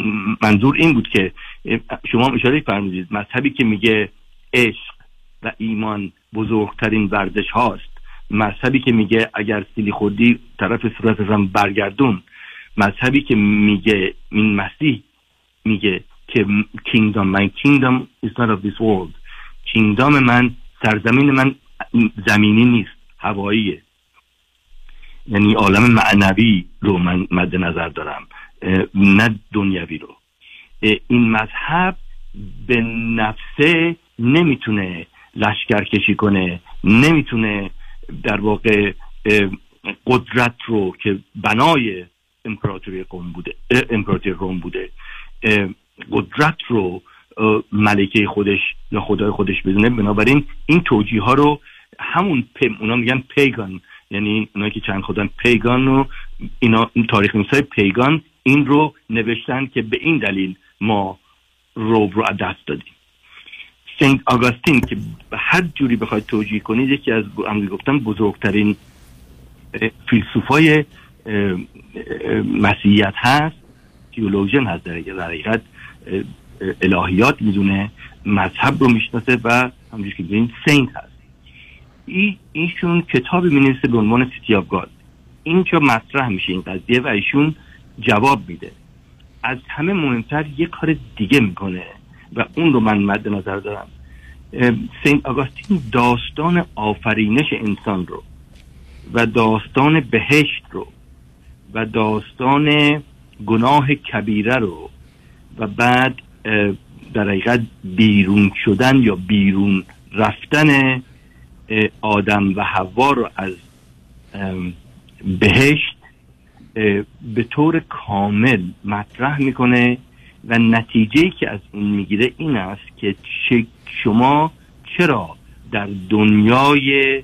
منظور این بود که شما اشاره فرمودید مذهبی که میگه عشق و ایمان بزرگترین ورزش هاست. مذهبی که میگه اگر سیلی خوردی طرف صورتت هم برگردون. مذهبی که میگه این مسیح میگه که کینگدام من کینگدام is not of this world. کینگدام من سرزمین من زمینی نیست هواییه. یعنی عالم معنوی رو من مد نظر دارم نه دنیوی رو. این مذهب به نفسه نمی‌تونه لشکر کشی کنه نمی‌تونه در واقع قدرت رو که بنای امپراتوری قوم بوده امپراتوری روم بوده. قدرت رو ملکه خودش یا خدای خودش بدونه. بنابراین این توجیه ها رو همون پم اونا میگن پیگان. یعنی اونایی که چند خودن پیگان رو اینا این تاریخ نویسای پیگان این رو نوشتن که به این دلیل ما روم رو دست دادیم. Saint Augustine که هر جوری بخواید توجیه کنید یکی از هم گفتم بزرگترین فیلسوفای مسیحیت هست theologian هست در حقیقت الهیات می‌دونه مذهب رو می‌شناسه و همونجور که saint هست. ای ایشون کتابی می به عنوان City of God اینجا مطرح میشه این قضیه و ایشون جواب میده. از همه مهمتر یه کار دیگه می‌کنه و اون رو من مد نظر دارم. سینت آگاستین داستان آفرینش انسان رو و داستان بهشت رو و داستان گناه کبیره رو و بعد در حقیقت بیرون شدن یا بیرون رفتن آدم و حوا رو از بهشت به طور کامل مطرح می‌کنه و نتیجه که از اون می‌گیره این است که شما چرا در دنیای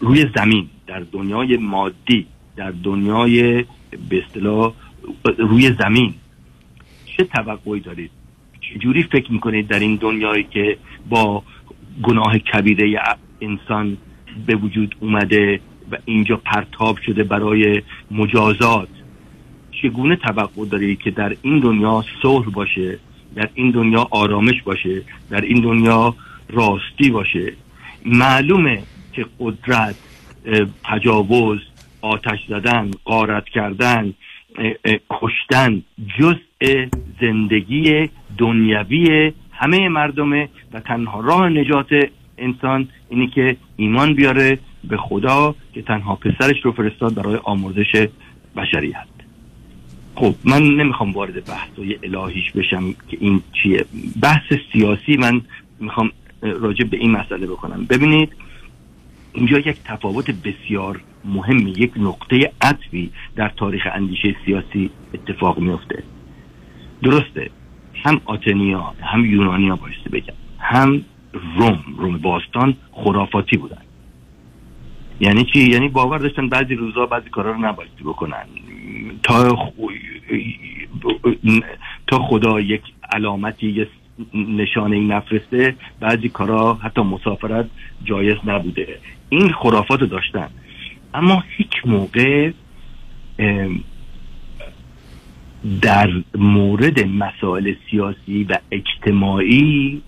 روی زمین در دنیای مادی در دنیای به اصطلاح روی زمین. چه توقعی دارید؟ چجوری فکر می‌کنید در این دنیایی که با گناه کبیره انسان به وجود اومده و اینجا پرتاب شده برای مجازات؟ چگونه توقع دارید که در این دنیا صلح باشه در این دنیا آرامش باشه در این دنیا راستی باشه؟ معلومه که قدرت تجاوز آتش زدن غارت کردن کشتن جزء زندگی دنیوی همه مردمه و تنها راه نجات انسان اینی که ایمان بیاره به خدا که تنها پسرش رو فرستاد برای آموزش بشریت. خب من نمی‌خوام وارد بحث الهیش بشم که این چیه. بحث سیاسی من می‌خوام راجع به این مسئله بکنم. ببینید اینجا یک تفاوت بسیار مهمی یک نقطه عطفی در تاریخ اندیشه سیاسی اتفاق میفته درسته هم آتنیا هم یونانیا بایسته بگم هم روم روم باستان خرافاتی بودن یعنی چی یعنی باور داشتن بعضی روزا بعضی کارا رو نبایستی بکنن تا خو... تا خدا یک علامتی یه نشانه ای نفرسته بعضی کارا حتی مسافرت جایز نبوده. این خرافات رو داشتن. اما هیچ موقع در مورد مسائل سیاسی و اجتماعی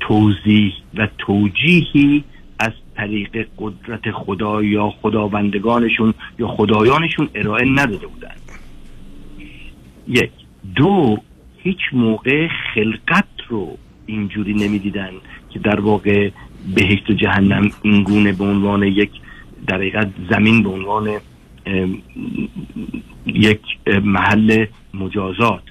توضیح و توجیهی از طریق قدرت خدا یا خداوندگانشون یا خدایانشون ارائه نداده بودند یک دو هیچ موقع خلقت رو اینجوری نمی‌دیدن که در واقع بهشت و جهنم اینگونه به عنوان یک در حقیقت زمین به عنوان یک محل مجازات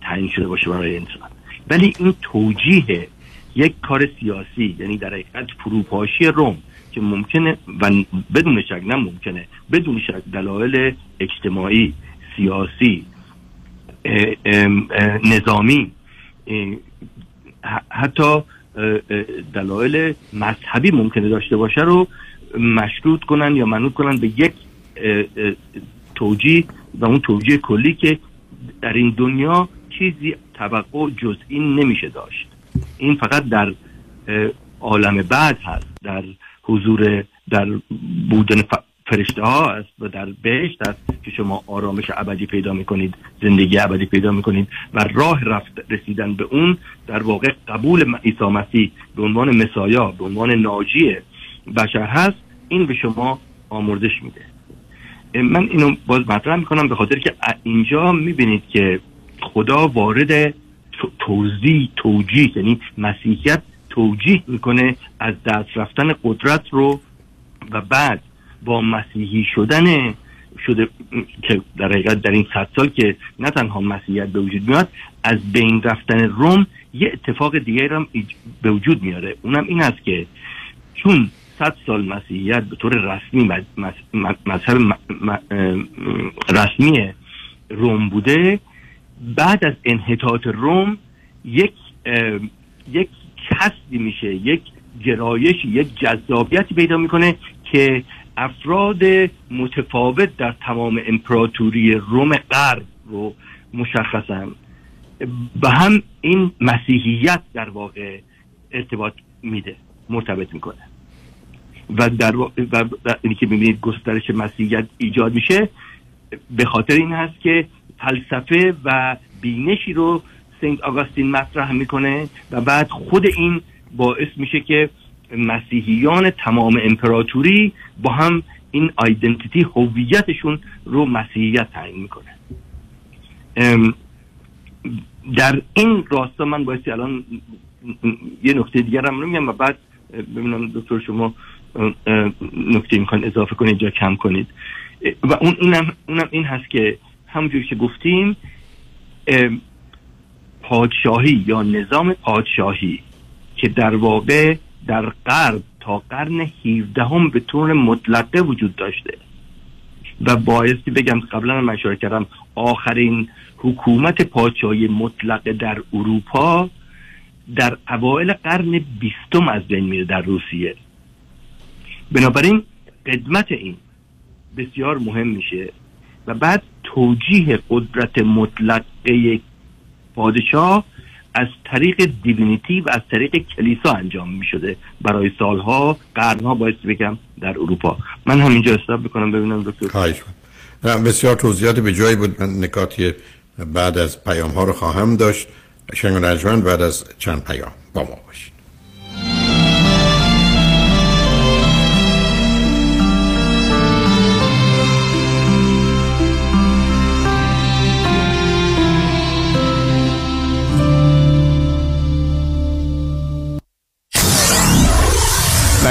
تعیین شده باشه برای انسان. ولی این توجیه یک کار سیاسی یعنی در حقیقت فروپاشی روم که ممکنه و بدون شک نه ممکنه بدون شک دلایل اجتماعی سیاسی نظامی. حتی دلایل مذهبی ممکنه داشته باشه رو مشروط کنن یا منوط کنن به یک توجیه و اون توجیه کلی که در این دنیا چیزی توقع جز این نمیشه داشت. این فقط در عالم بعد هست در حضور در بودن فرشته ها است و در بهشت است که شما آرامش ابدی پیدا می‌کنید زندگی ابدی پیدا می‌کنید و راه رفت رسیدن به اون در واقع قبول عیسی مسیح به عنوان مسایا به عنوان ناجی بشر هست این به شما آمرزش میده. من اینو باز مطرح می‌کنم به خاطر که اینجا می‌بینید که خدا وارد تو- توضیح توجیه یعنی مسیحیت توجیه می‌کنه از دست رفتن قدرت رو و بعد با مسیحی شدن شده که در حقیقت در این صد سال که نه تنها مسیحیت به وجود میاد از بین رفتن روم یه اتفاق دیگه هم به وجود میاره. اونم این است که چون صد سال مسیحیت به طور رسمی مذهب رسمی روم بوده بعد از انحطاط روم یک یک کسبی میشه یک گرایشی یک جذابیتی پیدا می‌کنه که افراد متفاوت در تمام امپراتوری روم غرب رو مشخصن و هم این مسیحیت در واقع ارتباط میده مرتبط می‌کنه و در. و در... اینی که می‌بینید گسترش مسیحیت ایجاد میشه به خاطر این هست که فلسفه و بینشی رو سنت آگاستین مطرح می‌کنه و بعد خود این باعث میشه که مسیحیان تمام امپراتوری با هم این آیدنتیتی هویتشون رو مسیحیت تعیین می‌کنه. در این راستا من بایستی الان یه نکته دیگر هم میگم و بعد ببینم دکتر شما نکته می‌خواین اضافه کنید یا کم کنید. و اون اینم اونم این هست که همونجوری که گفتیم اه، پادشاهی یا نظام پادشاهی که در واقع در غرب تا قرن 17 هم به طور مطلقه وجود داشته. و بایستی بگم قبلا هم اشاره کردم آخرین حکومت پادشاهی مطلقه در اروپا در اوایل قرن بیستم از بین میره در روسیه. بنابراین قدمت این بسیار مهم میشه و بعد توجیه قدرت مطلقه پادشاه از طریق دیوینیتی و از طریق کلیسا انجام می شده. برای سالها قرنها باید بگم در اروپا. من همینجا استاب بکنم ببینم دکتر. بسیار توضیحات به جایی بود. من نکاتی بعد از پیام ها رو خواهم داشت. شنگ رجمن بعد از چند پیام با ما باشید.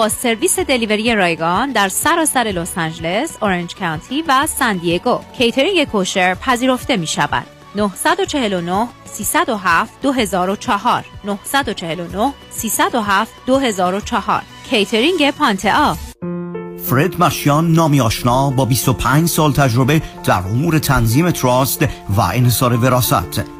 با سرویس delivery رایگان در سراسر لس آنجلس، Orange County و سان دیگو. catering kosher پذیرفته می شود. 949 307 2004 949 307 2004 کیترینگ پانتا فرد مشیان نامی آشنا با 25 سال تجربه در امور تنظیم trust و انحصار وراست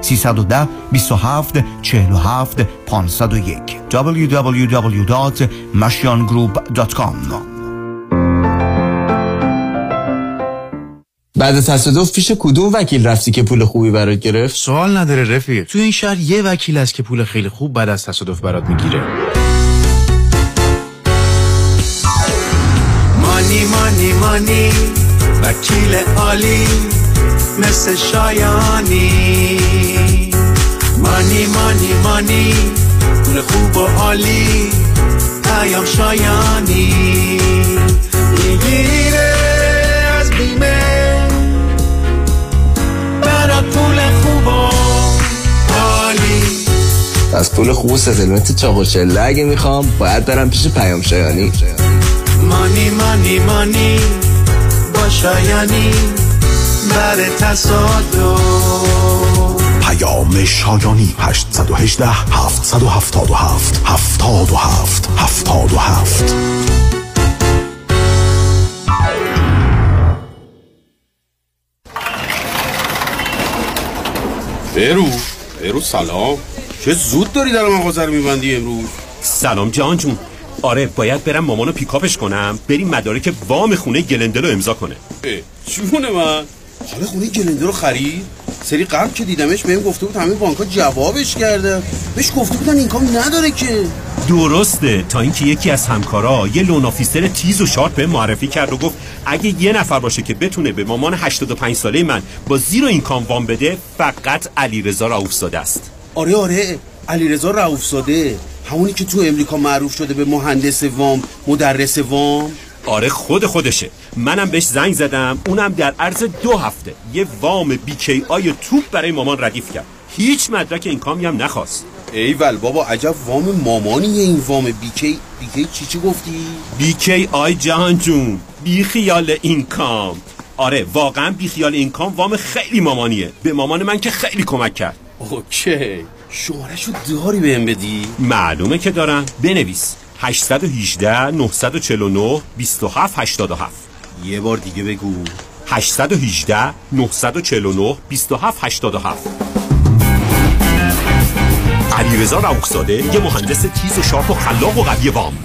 310 27 47 501 www.mashiangroup.com بعد از تصادف پیش کدوم وکیل رفتی که پول خوبی برات گرفت؟ سوال نداره رفیق. تو این شهر یه وکیل هست که پول خیلی خوب بعد از تصادف برات می‌گیره. مانی مانی مانی وکیل عالی مثل شایانی. مانی مانی مانی پول خوب و عالی پیام شایانی می‌گیره از بیمه برات پول خوب و عالی از پول خوب و ستلمنت چاق و چله اگه می‌خوام باید برم پیش پیام شایانی. مانی مانی مانی با شایانی. بر تصادف. پیام شایانی 818 777 77 77 برو برو سلام. چه زود داری در مغازه رو میبندی امروز؟ سلام جهان جون آره باید برم مامانو pick up ش کنم. بریم مدارک وام خونه گلندل رو امضا کنه. جون من؟ حالا خونه گلندل رو خرید؟ سری قبل که دیدمش بهم گفته بود همه بانک‌ها جوابش کرده. بهش گفته بودن income نداره که. درسته. تا اینکه یکی از همکارا یه loan officer تیز و sharp بهم معرفی کرد و گفت اگه یه نفر باشه که بتونه به مامان 85 ساله من با zero income وام بده فقط علیرضا رؤوفزاده است. آره آره. علیرضا رؤوفزاده. همونی که تو امریکا معروف شده به مهندس وام مدرس وام. آره خود خودشه. منم بهش زنگ زدم اونم در عرض دو هفته. یه وام BKI توپ برای مامان ردیف کرد. هیچ مدرک income ی هم نخواست. ایول بابا عجب وام مامانیه این وام BKI. بیکی چی چی گفتی؟ BKI جهان جون بی خیال income آره واقعا بی خیال income وام خیلی مامانیه. به مامان من که خیلی کمک کرد. OK. شمارشو داری بهم بدی؟ معلومه که دارم. بنویس. 818 949 27 87 یه بار دیگه بگو. 818 949 27 87 علیرضا رؤوفزاده یه مهندس تیز و sharp و خلاق و قوی وام.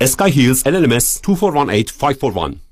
اسکای هیلز LLMS 2418 541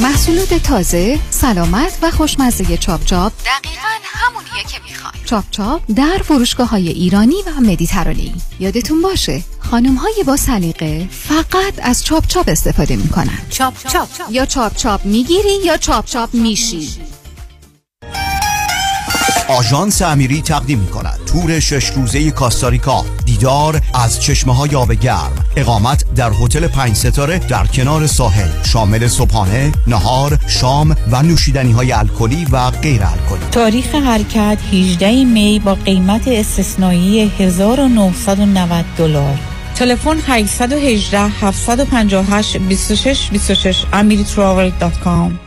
محصولات تازه، سلامت و خوشمزه چاپ چاپ. دقیقا همونیه که می‌خوای. چاپ چاپ در فروشگاه های ایرانی و مدیترانه‌ای. یادتون باشه خانم های با سلیقه فقط از چاپ چاپ استفاده می‌کنن. چاپ چاپ. یا چاپ چاپ می‌گیری یا چاپ چاپ میشی. آژانس امیری تقدیم می کند تور شش روزه کاستاریکا. دیدار از چشمه های آب گرم اقامت در هتل پنج ستاره در کنار ساحل. شامل صبحانه نهار شام و نوشیدنی های الکلی و غیر الکلی. تاریخ حرکت 18 می با قیمت استثنایی 1990 دلار. تلفن 818 758 26 26 amiritravel.com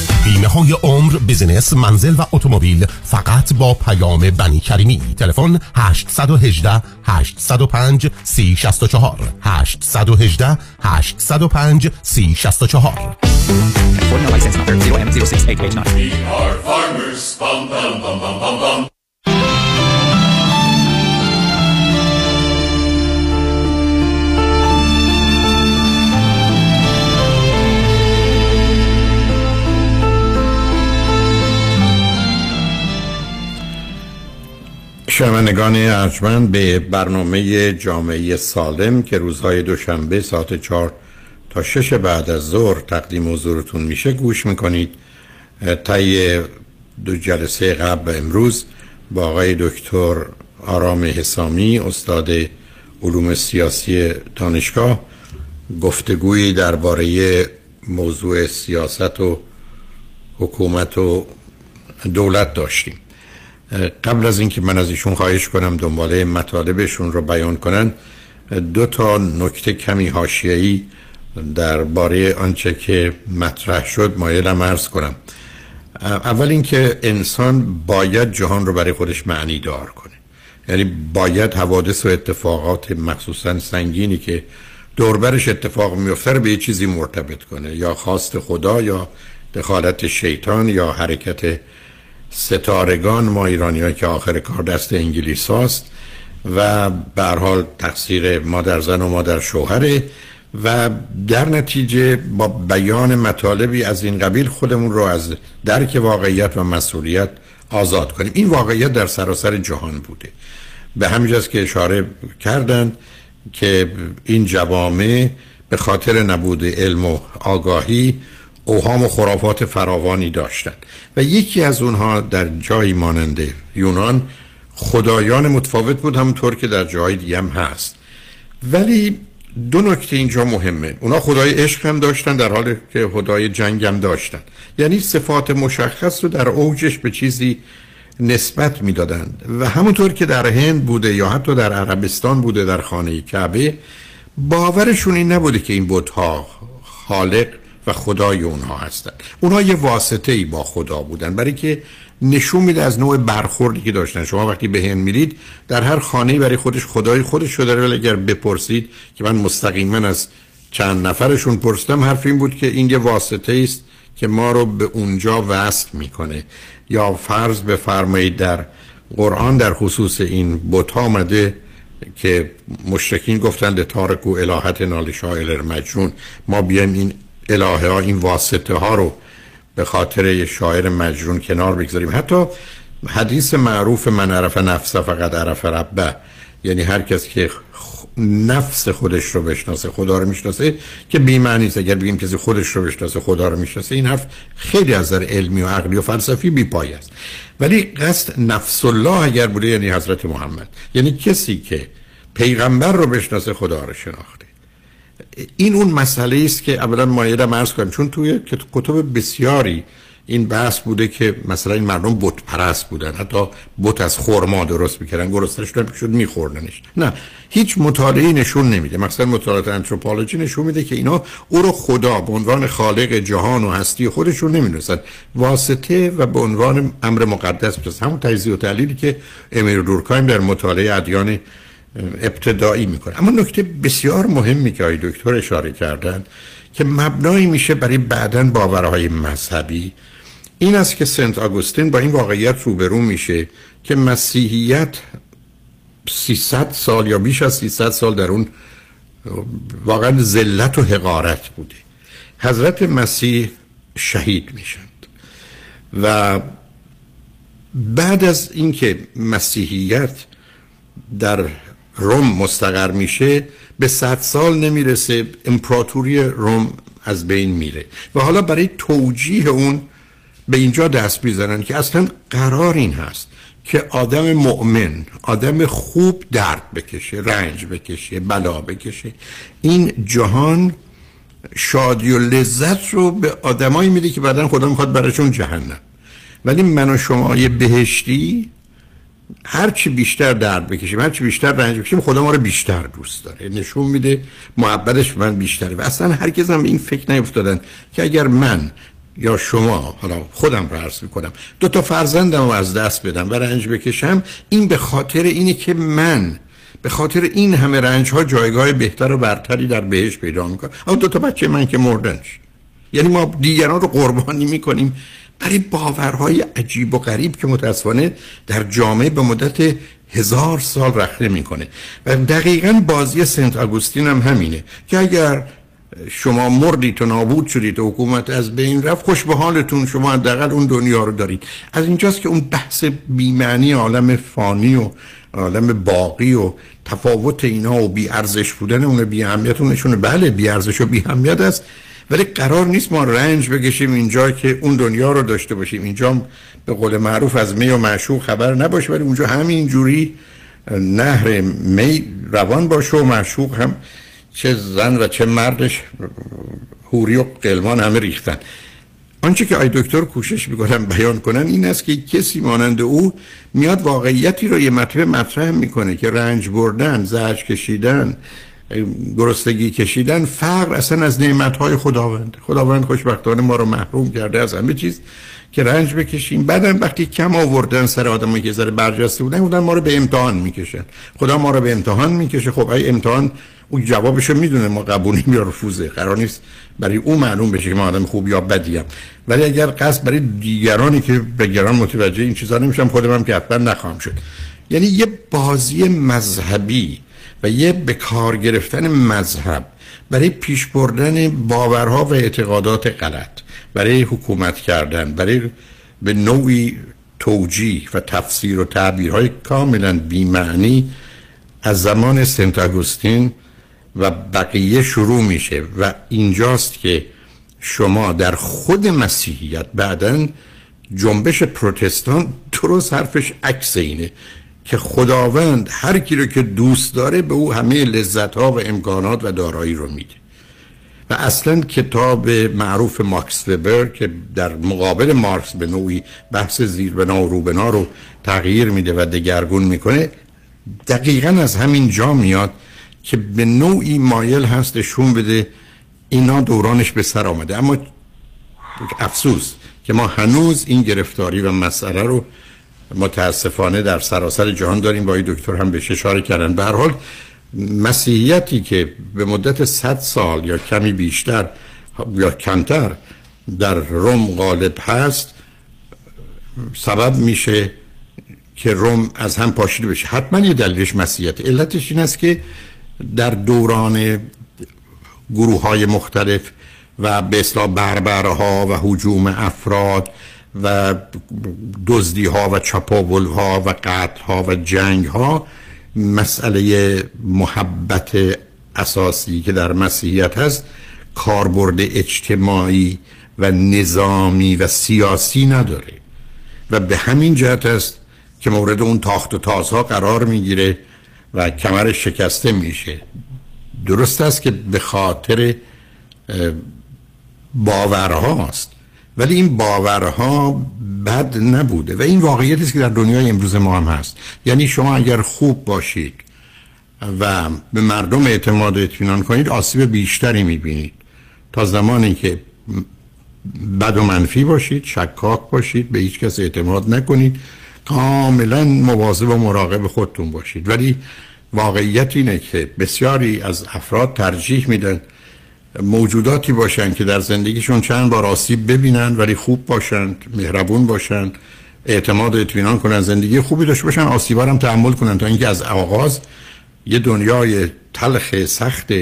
بیمه های عمر بیزینس منزل و اتومبیل فقط با پیام بنی کریمی. تلفن 818 805 3064 818 805 3064 Our farmers, bum bum bum bum bum bum. شنوندگان ارجمند به برنامه جامعه سالم که روزهای دوشنبه ساعت چهار تا شش بعد از ظهر تقدیم حضورتون میشه گوش می‌کنید. طی دو جلسه قبل امروز با آقای دکتر آرام حسامی استاد علوم سیاسی دانشگاه گفتگویی درباره موضوع سیاست و حکومت و دولت داشتیم. قبل از اینکه من از ایشون خواهش کنم دنباله مطالبشون رو بیان کنن دو تا نکته کمی حاشیه‌ای درباره آنچه که مطرح شد مایلم عرض کنم. اول اینکه انسان باید جهان رو برای خودش معنی دار کنه. یعنی باید حوادث و اتفاقات مخصوصا سنگینی که دوربرش اتفاق میفته به یه چیزی مرتبط کنه. یا خواست خدا یا دخالت شیطان یا حرکت ستارگان ما ایرانی که آخر کار دست انگلیس هاست و به حال تقصیر مادر زن و مادر شوهره و در نتیجه با بیان مطالبی از این قبیل خودمون رو از درک واقعیت و مسئولیت آزاد کنیم. این واقعیت در سراسر جهان بوده. به همینجاست که اشاره کردند که این جوامع به خاطر نبود علم و آگاهی اوهام و خرافات فراوانی داشتند. و یکی از اونها در جایی مانند یونان خدایان متفاوت بود همونطور که در جای دیگه هم هست. ولی دو نکته اینجا مهمه. اونا خدای عشق هم داشتن در حالی که خدای جنگ هم داشتن. یعنی صفات مشخص رو در اوجش به چیزی نسبت می‌دادند. و همونطور که در هند بوده یا حتی در عربستان بوده در خانه کعبه باورشون این نبوده که این بتها خالق و خدای اونها هستند اونها یه واسطه ای با خدا بودن. برای که نشون میده از نوع برخوردی که داشتن. شما وقتی به هند میرید در هر خانه برای خودش خدای خودش داره ولی اگر بپرسید که من مستقیما از چند نفرشون پرسیدم حرف این بود که این یه واسطه است که ما رو به اونجا وصل می‌کنه. یا فرض بفرمایید در قرآن در خصوص این بت آمده که مشرکین گفتند تارکو الهت نال مجنون ما بیایم این الهه ها این واسطه ها رو به خاطر یه شاعر مجنون کنار بگذاریم. حتی حدیث معروف من عرف نفسه فقط عرف ربه یعنی هر کس که نفس خودش رو بشناسه خدا رو می‌شناسه که بی‌معنی است اگر بگیم کسی خودش رو بشناسه خدا رو می‌شناسه این حرف خیلی از نظر علمی و عقلی و فلسفی بی پای است. ولی قصد نفس الله اگر بوده یعنی حضرت محمد. یعنی کسی که پیغمبر رو بشناسه خدا رو شناخته. این اون مسئله است که اولا مایه مرز کنیم چون توی کتب بسیاری این بحث بوده که مثلا این مردم بت پرست بودن. حتی بت از خرما درست می‌کردن گرسنش شد میخوردنش. نه هیچ مطالعه نشون نمیده. مثلا مطالعات انتروپولوژی نشون میده که اینا او رو خدا به عنوان خالق جهان و هستی خودشون نمی‌دونستن. واسطه و به عنوان امر مقدس پس همون تجزیه و تحلیلی که امیر دورکایم در مطالعه ادیان ابتدایی می‌کنه. اما نکته بسیار مهمی که آقای دکتر اشاره کردن که مبنایی میشه برای بعدن باورهای مذهبی این است که سنت آگوستین با این واقعیت روبرو میشه که مسیحیت 300 سال یا بیش از 300 سال در اون واقعا ذلت و حقارت بوده. حضرت مسیح شهید میشند. و بعد از اینکه مسیحیت در روم مستقر میشه به صد سال نمی‌رسه امپراتوری روم از بین میره. و حالا برای توجیه اون به اینجا دست می‌زنن که اصلا قرار این هست که آدم مؤمن آدم خوب درد بکشه رنج بکشه بلا بکشه. این جهان شادی و لذت رو به آدمایی میده که بعدا خدا می‌خواد براشون جهنم. ولی من و شما یه بهشتی هرچی بیشتر درد بکشیم هرچی بیشتر رنج بکشیم خدا ما رو بیشتر دوست داره. نشون میده محبتش من بیشتره. و اصلا هرگز هم به این فکر نیفتادن که اگر من یا شما حالا خودم رو عرض می‌کنم دو تا فرزندم رو از دست بدم و رنج بکشم این به خاطر اینه که من به خاطر این همه رنج ها جایگاه بهتر و برتری در بهش پیدا می‌کنم. اما دو تا بچه من که مردنش یعنی ما دیگران رو قربانی می‌کنیم. برای باورهای عجیب و غریب که متاسفانه در جامعه به مدت هزار سال رخنه می‌کنه. و دقیقا بازی سنت آگوستین هم همینه که اگر شما مردید و نابود شدید و حکومت از بین رفت خوش به حالتون شما حداقل اون دنیا رو دارید. از اینجاست که اون بحث بیمعنی عالم فانی و عالم باقی و تفاوت اینا و بی ارزش بودن اون بی اهمیت نشونه بله بی ارزش و بی اهمیت است. ولی قرار نیست ما رنج بکشیم اینجا که اون دنیا رو داشته باشیم. اینجا به قول معروف از می و معشوق خبر نباشه ولی اونجا همین جوری نهر می روان باشه و معشوق هم چه زن و چه مردش هوری و قلمان همه ریختن. آنچه که آی دکتر کوشش می‌کنن بیان کنن این است که کسی مانند او میاد واقعیتی رو یه مطلب مطرح می‌کنه که رنج بردن زرج کشیدن گرسنگی کشیدن فقر اصلا از نعمتهای خداوند. خداوند خوشبختانه ما رو محروم کرده از همه چیز که رنج بکشیم. بعدم وقتی کم آوردن سر آدمایی که ذره برجسته بودن بودن ما رو به امتحان می‌کشن. خدا ما رو به امتحان می‌کشه. خب ای امتحان اون جوابشو می‌دونه ما قبولیم یا رفوزه. قرار نیست برای او معلوم بشه که ما آدم خوب یا بدیم ولی اگر قصد برای دیگرانی که به دیگران متوجه این چیزا نمیشم خودم هم که حتما نخواهم شد. یعنی یه بازی مذهبی و یه به کار گرفتن مذهب برای پیش بردن باورها و اعتقادات غلط برای حکومت کردن برای به نوعی توجیه و تفسیر و تعبیرهای کاملا بیمعنی از زمان سنت آگوستین و بقیه شروع میشه و اینجاست که شما در خود مسیحیت بعدا جنبش پروتستان درست حرفش عکس اینه. که خداوند هر کی رو که دوست داره به او همه لذت ها و امکانات و دارایی رو میده. و اصلا کتاب معروف ماکس وبر که در مقابل مارکس به نوعی بحث زیربنا و روبنا رو تغییر میده و دگرگون می‌کنه دقیقا از همین جا میاد که به نوعی مایل هست نشون بده اینا دورانش به سر آمده. اما افسوس که ما هنوز این گرفتاری و مسئله رو متاسفانه در سراسر جهان داریم. با دکتر هم بهش اشاره کردن. به هر حال مسیحیتی که به مدت 100 سال یا کمی بیشتر یا کمتر در روم غالب هست سبب میشه که روم از هم پاشیده بشه. حتما یه دلیلش مسیحیت. علتش این است که در دوران گروه های مختلف و به اصلاح بربرها و حجوم افراد و دزدی ها و چپاول ها و قتل ها و جنگ ها مسئله محبت اساسی که در مسیحیت هست کاربرد اجتماعی و نظامی و سیاسی نداره. و به همین جهت است که مورد اون تاخت و تازها قرار می‌گیره و کمرش شکسته میشه. درست است که به خاطر باورهاست. ولی این باورها بد نبوده و این واقعیتی است که در دنیای امروز ما هم هست. یعنی شما اگر خوب باشید و به مردم اعتماد اطمینان کنید آسیب بیشتری می‌بینید. تا زمانی که بد و منفی باشید شکاک باشید به هیچ کس اعتماد نکنید کاملا مواظب و مراقب خودتون باشید. ولی واقعیت اینه که بسیاری از افراد ترجیح میدن موجوداتی باشن که در زندگیشون چند بار آسیب ببینن ولی خوب باشن مهربون باشن اعتماد و اطمینان کنن زندگی خوبی داشته باشن آسیبا هم تحمل کنن تا اینکه از آغاز یه دنیای تلخ سخت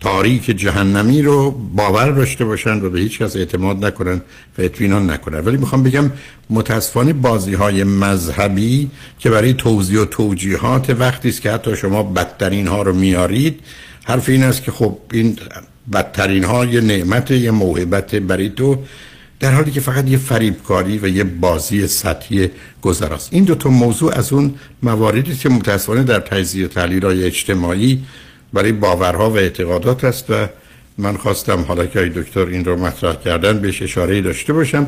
تاریک جهنمی رو باور داشته باشن و به هیچ کس اعتماد نکنن و اطمینان نکنن. ولی می‌خوام بگم متاسفانه بازی های مذهبی که برای توضیح و توجیهات وقتی است که حتی شما بدترین ها رو میارید حرف این است که خب این بدترین ها یه نعمت یه موهبت برای تو در حالی که فقط یه فریبکاری و یه بازی سطحی گذراست. این دو تا موضوع از اون مواردی که متاسفانه در تجزیه تحلیل های اجتماعی برای باورها و اعتقادات است و من خواستم حالا که دکتر این رو مطرح کردن بهش اشاره داشته باشم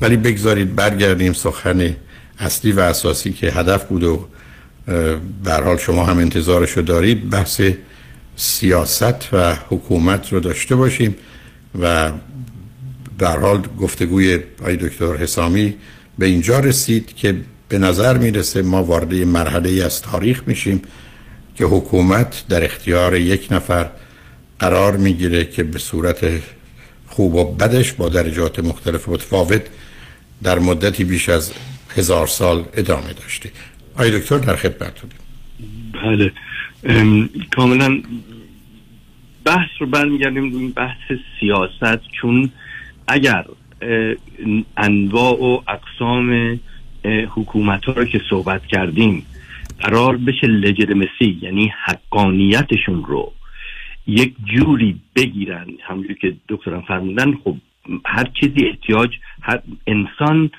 ولی بگذارید برگردیم سخن اصلی و اساسی که هدف بود و به حال شما هم انتظارشو دارید. بحث سیاست و حکومت رو داشته باشیم و در حال گفتگوی آی دکتر حسامی به اینجا رسید که به نظر می‌رسه ما وارد مرحله از تاریخ میشیم که حکومت در اختیار یک نفر قرار می‌گیره که به صورت خوب و بدش با درجات مختلف متفاوت در مدتی بیش از هزار سال ادامه داشته. آی دکتر در خدمتتونیم بله. کاملا بحث رو برمیگردیم این بحث سیاست چون اگر انواع و اقسام حکومت ها رو که صحبت کردیم قرار بشه لجرمسی یعنی حقانیتشون رو یک جوری بگیرن. همونجور که دکتران فرمودن خب هر چیزی احتیاج هر انسان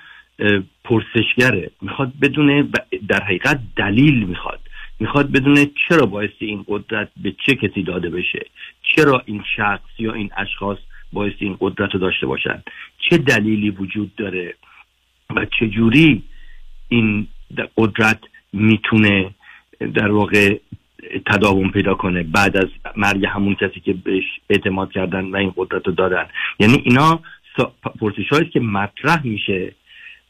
پرسشگره. می‌خواد بدونه در حقیقت دلیل می‌خواد. می‌خواد بدونه چرا بایستی این قدرت به چه کسی داده بشه. چرا این شخص یا این اشخاص بایستی این قدرت رو داشته باشن. چه دلیلی وجود داره و چجوری این قدرت می‌تونه در واقع تداوم پیدا کنه بعد از مرگ همون کسی که بهش اعتماد کردن و این قدرت رو دادن یعنی اینا پرسش هایی که مطرح میشه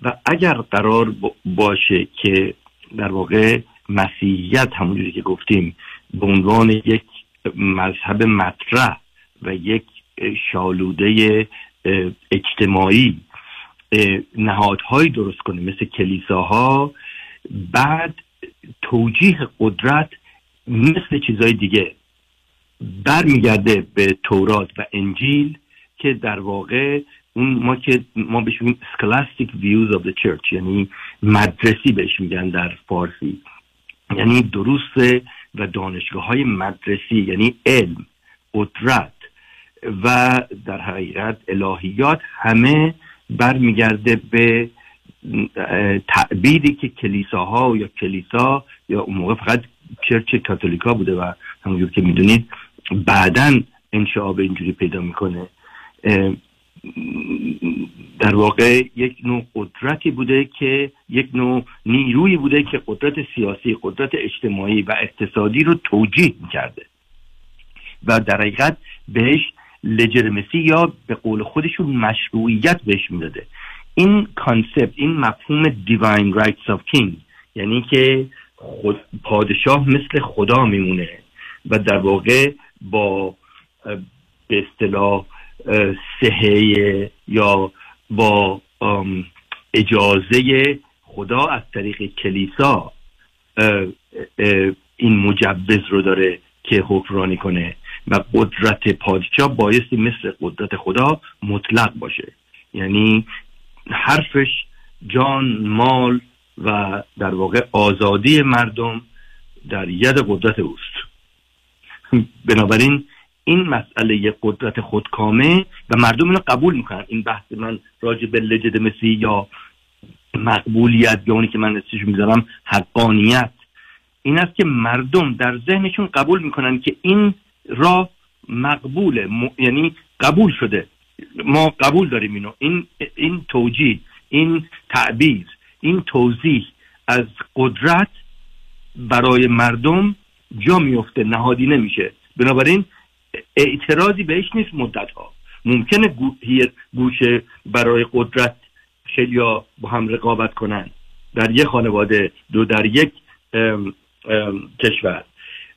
و اگر قرار باشه که در واقع مسیحیت همونجوری که گفتیم به عنوان یک مذهب مطرح و یک شالوده اجتماعی نهادهایی درست کنه مثل کلیساها. بعد توجیه قدرت مثل چیزهای دیگه برمیگرده به تورات و انجیل که در واقع اون ما که ما بهش میگیم scholastic views of the church یعنی مدرسی بهش میگن در فارسی. یعنی دروس و دانشگاه های مدرسی یعنی علم قدرت و در حقیقت الهیات همه برمیگرده به تعبیری که کلیساها یا کلیسا یا اون موقع فقط چرچ کاتولیکا بوده و همونجور که می‌دونید بعدا انشعاب اینجوری پیدا می‌کنه. در واقع یک نوع قدرتی بوده که یک نوع نیرویی بوده که قدرت سیاسی قدرت اجتماعی و اقتصادی رو توجیه می‌کرده. و در حقیقت بهش legitimacy یا به قول خودشون مشروعیت بهش می‌داده. این concept این مفهوم divine rights of king یعنی که خود پادشاه مثل خدا میمونه و در واقع با به اصطلاح سهه یا با اجازه خدا از طریق کلیسا این مجوز رو داره که حکمرانی کنه و قدرت پادشاه بایستی مثل قدرت خدا مطلق باشه. یعنی حرفش جان مال و در واقع آزادی مردم در ید قدرت اوست. بنابراین این مسئله قدرت خودکامه و مردم اینو قبول می‌کنن. این بحث من راجع به لجدمسی یا مقبولیت یا اونی که من استیش می‌ذارم حقانیت. این است که مردم در ذهنشون قبول می‌کنن که این راه مقبوله. یعنی قبول شده. ما قبول داریم اینو. این این توجیه این تعبیر این توضیح از قدرت برای مردم جا میفته نهادی نمیشه. بنابراین اعتراضی بهش نیست مدت ها ممکنه گوشه برای قدرت خیلی با هم رقابت کنن. در یک خانواده دو در یک کشور.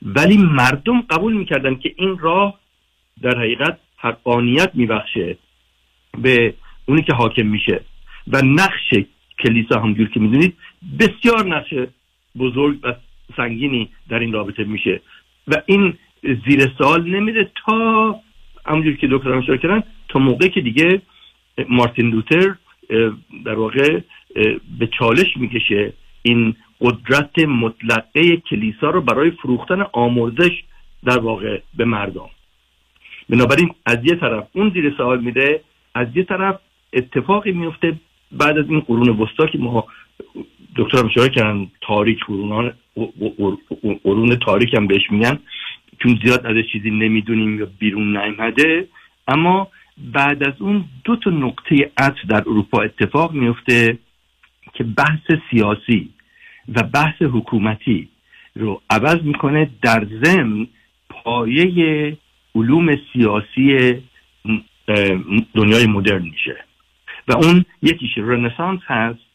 ولی مردم قبول می‌کردن که این راه در حقیقت حقانیت میبخشه به اونی که حاکم میشه. و نقش کلیسا همجور که می‌دونید بسیار نقش بزرگ و سنگینی در این رابطه میشه. و این زیر سوال نمیده تا همونجور که دکتر اشاره کردن تا موقعی که دیگه مارتین لوتر در واقع به چالش می‌کشه این قدرت مطلقه کلیسا رو برای فروختن آموزش در واقع به مردم. بنابراین از یه طرف اون زیر سوال میده از یه طرف اتفاقی میفته بعد از این قرون وسطا که ما دکتر اشاره کردن تاریک قرون قرون تاریک هم بهش میگن. چون زیاد از چیزی نمی‌دونیم یا بیرون نیامده اما بعد از اون دو تا نقطه عطف در اروپا اتفاق میفته که بحث سیاسی و بحث حکومتی رو عوض می‌کنه در ضمن پایه علوم سیاسی دنیای مدرن میشه. و اون یکیش رنسانس هست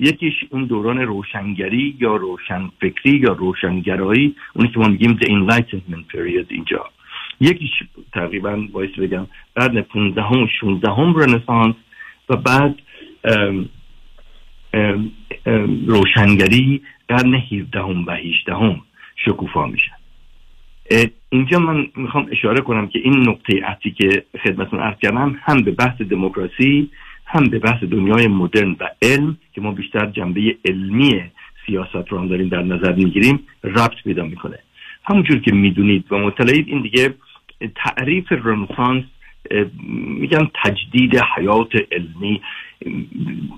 یکیش اون دوران روشنگری یا روشنفکری یا روشنگرایی اونی که ما میگیم the enlightenment period اینجا. یکیش تقریبا باید بگم قرن 15 و 16 هم رنسانس و بعد ام ام روشنگری قرن 17 و 18 هم شکوفا میشن اینجا من می‌خوام اشاره کنم که این نقطه عطی که خدمتون ارز کردم هم به بحث دموکراسی هم به بحث دنیای مدرن و علم که ما بیشتر جنبه علمی سیاست رو هم داریم در نظر می‌گیریم ربط پیدا می‌کنه. همونجور که می‌دونید و مطلعید این دیگه تعریف رنسانس میگن تجدید حیات علمی.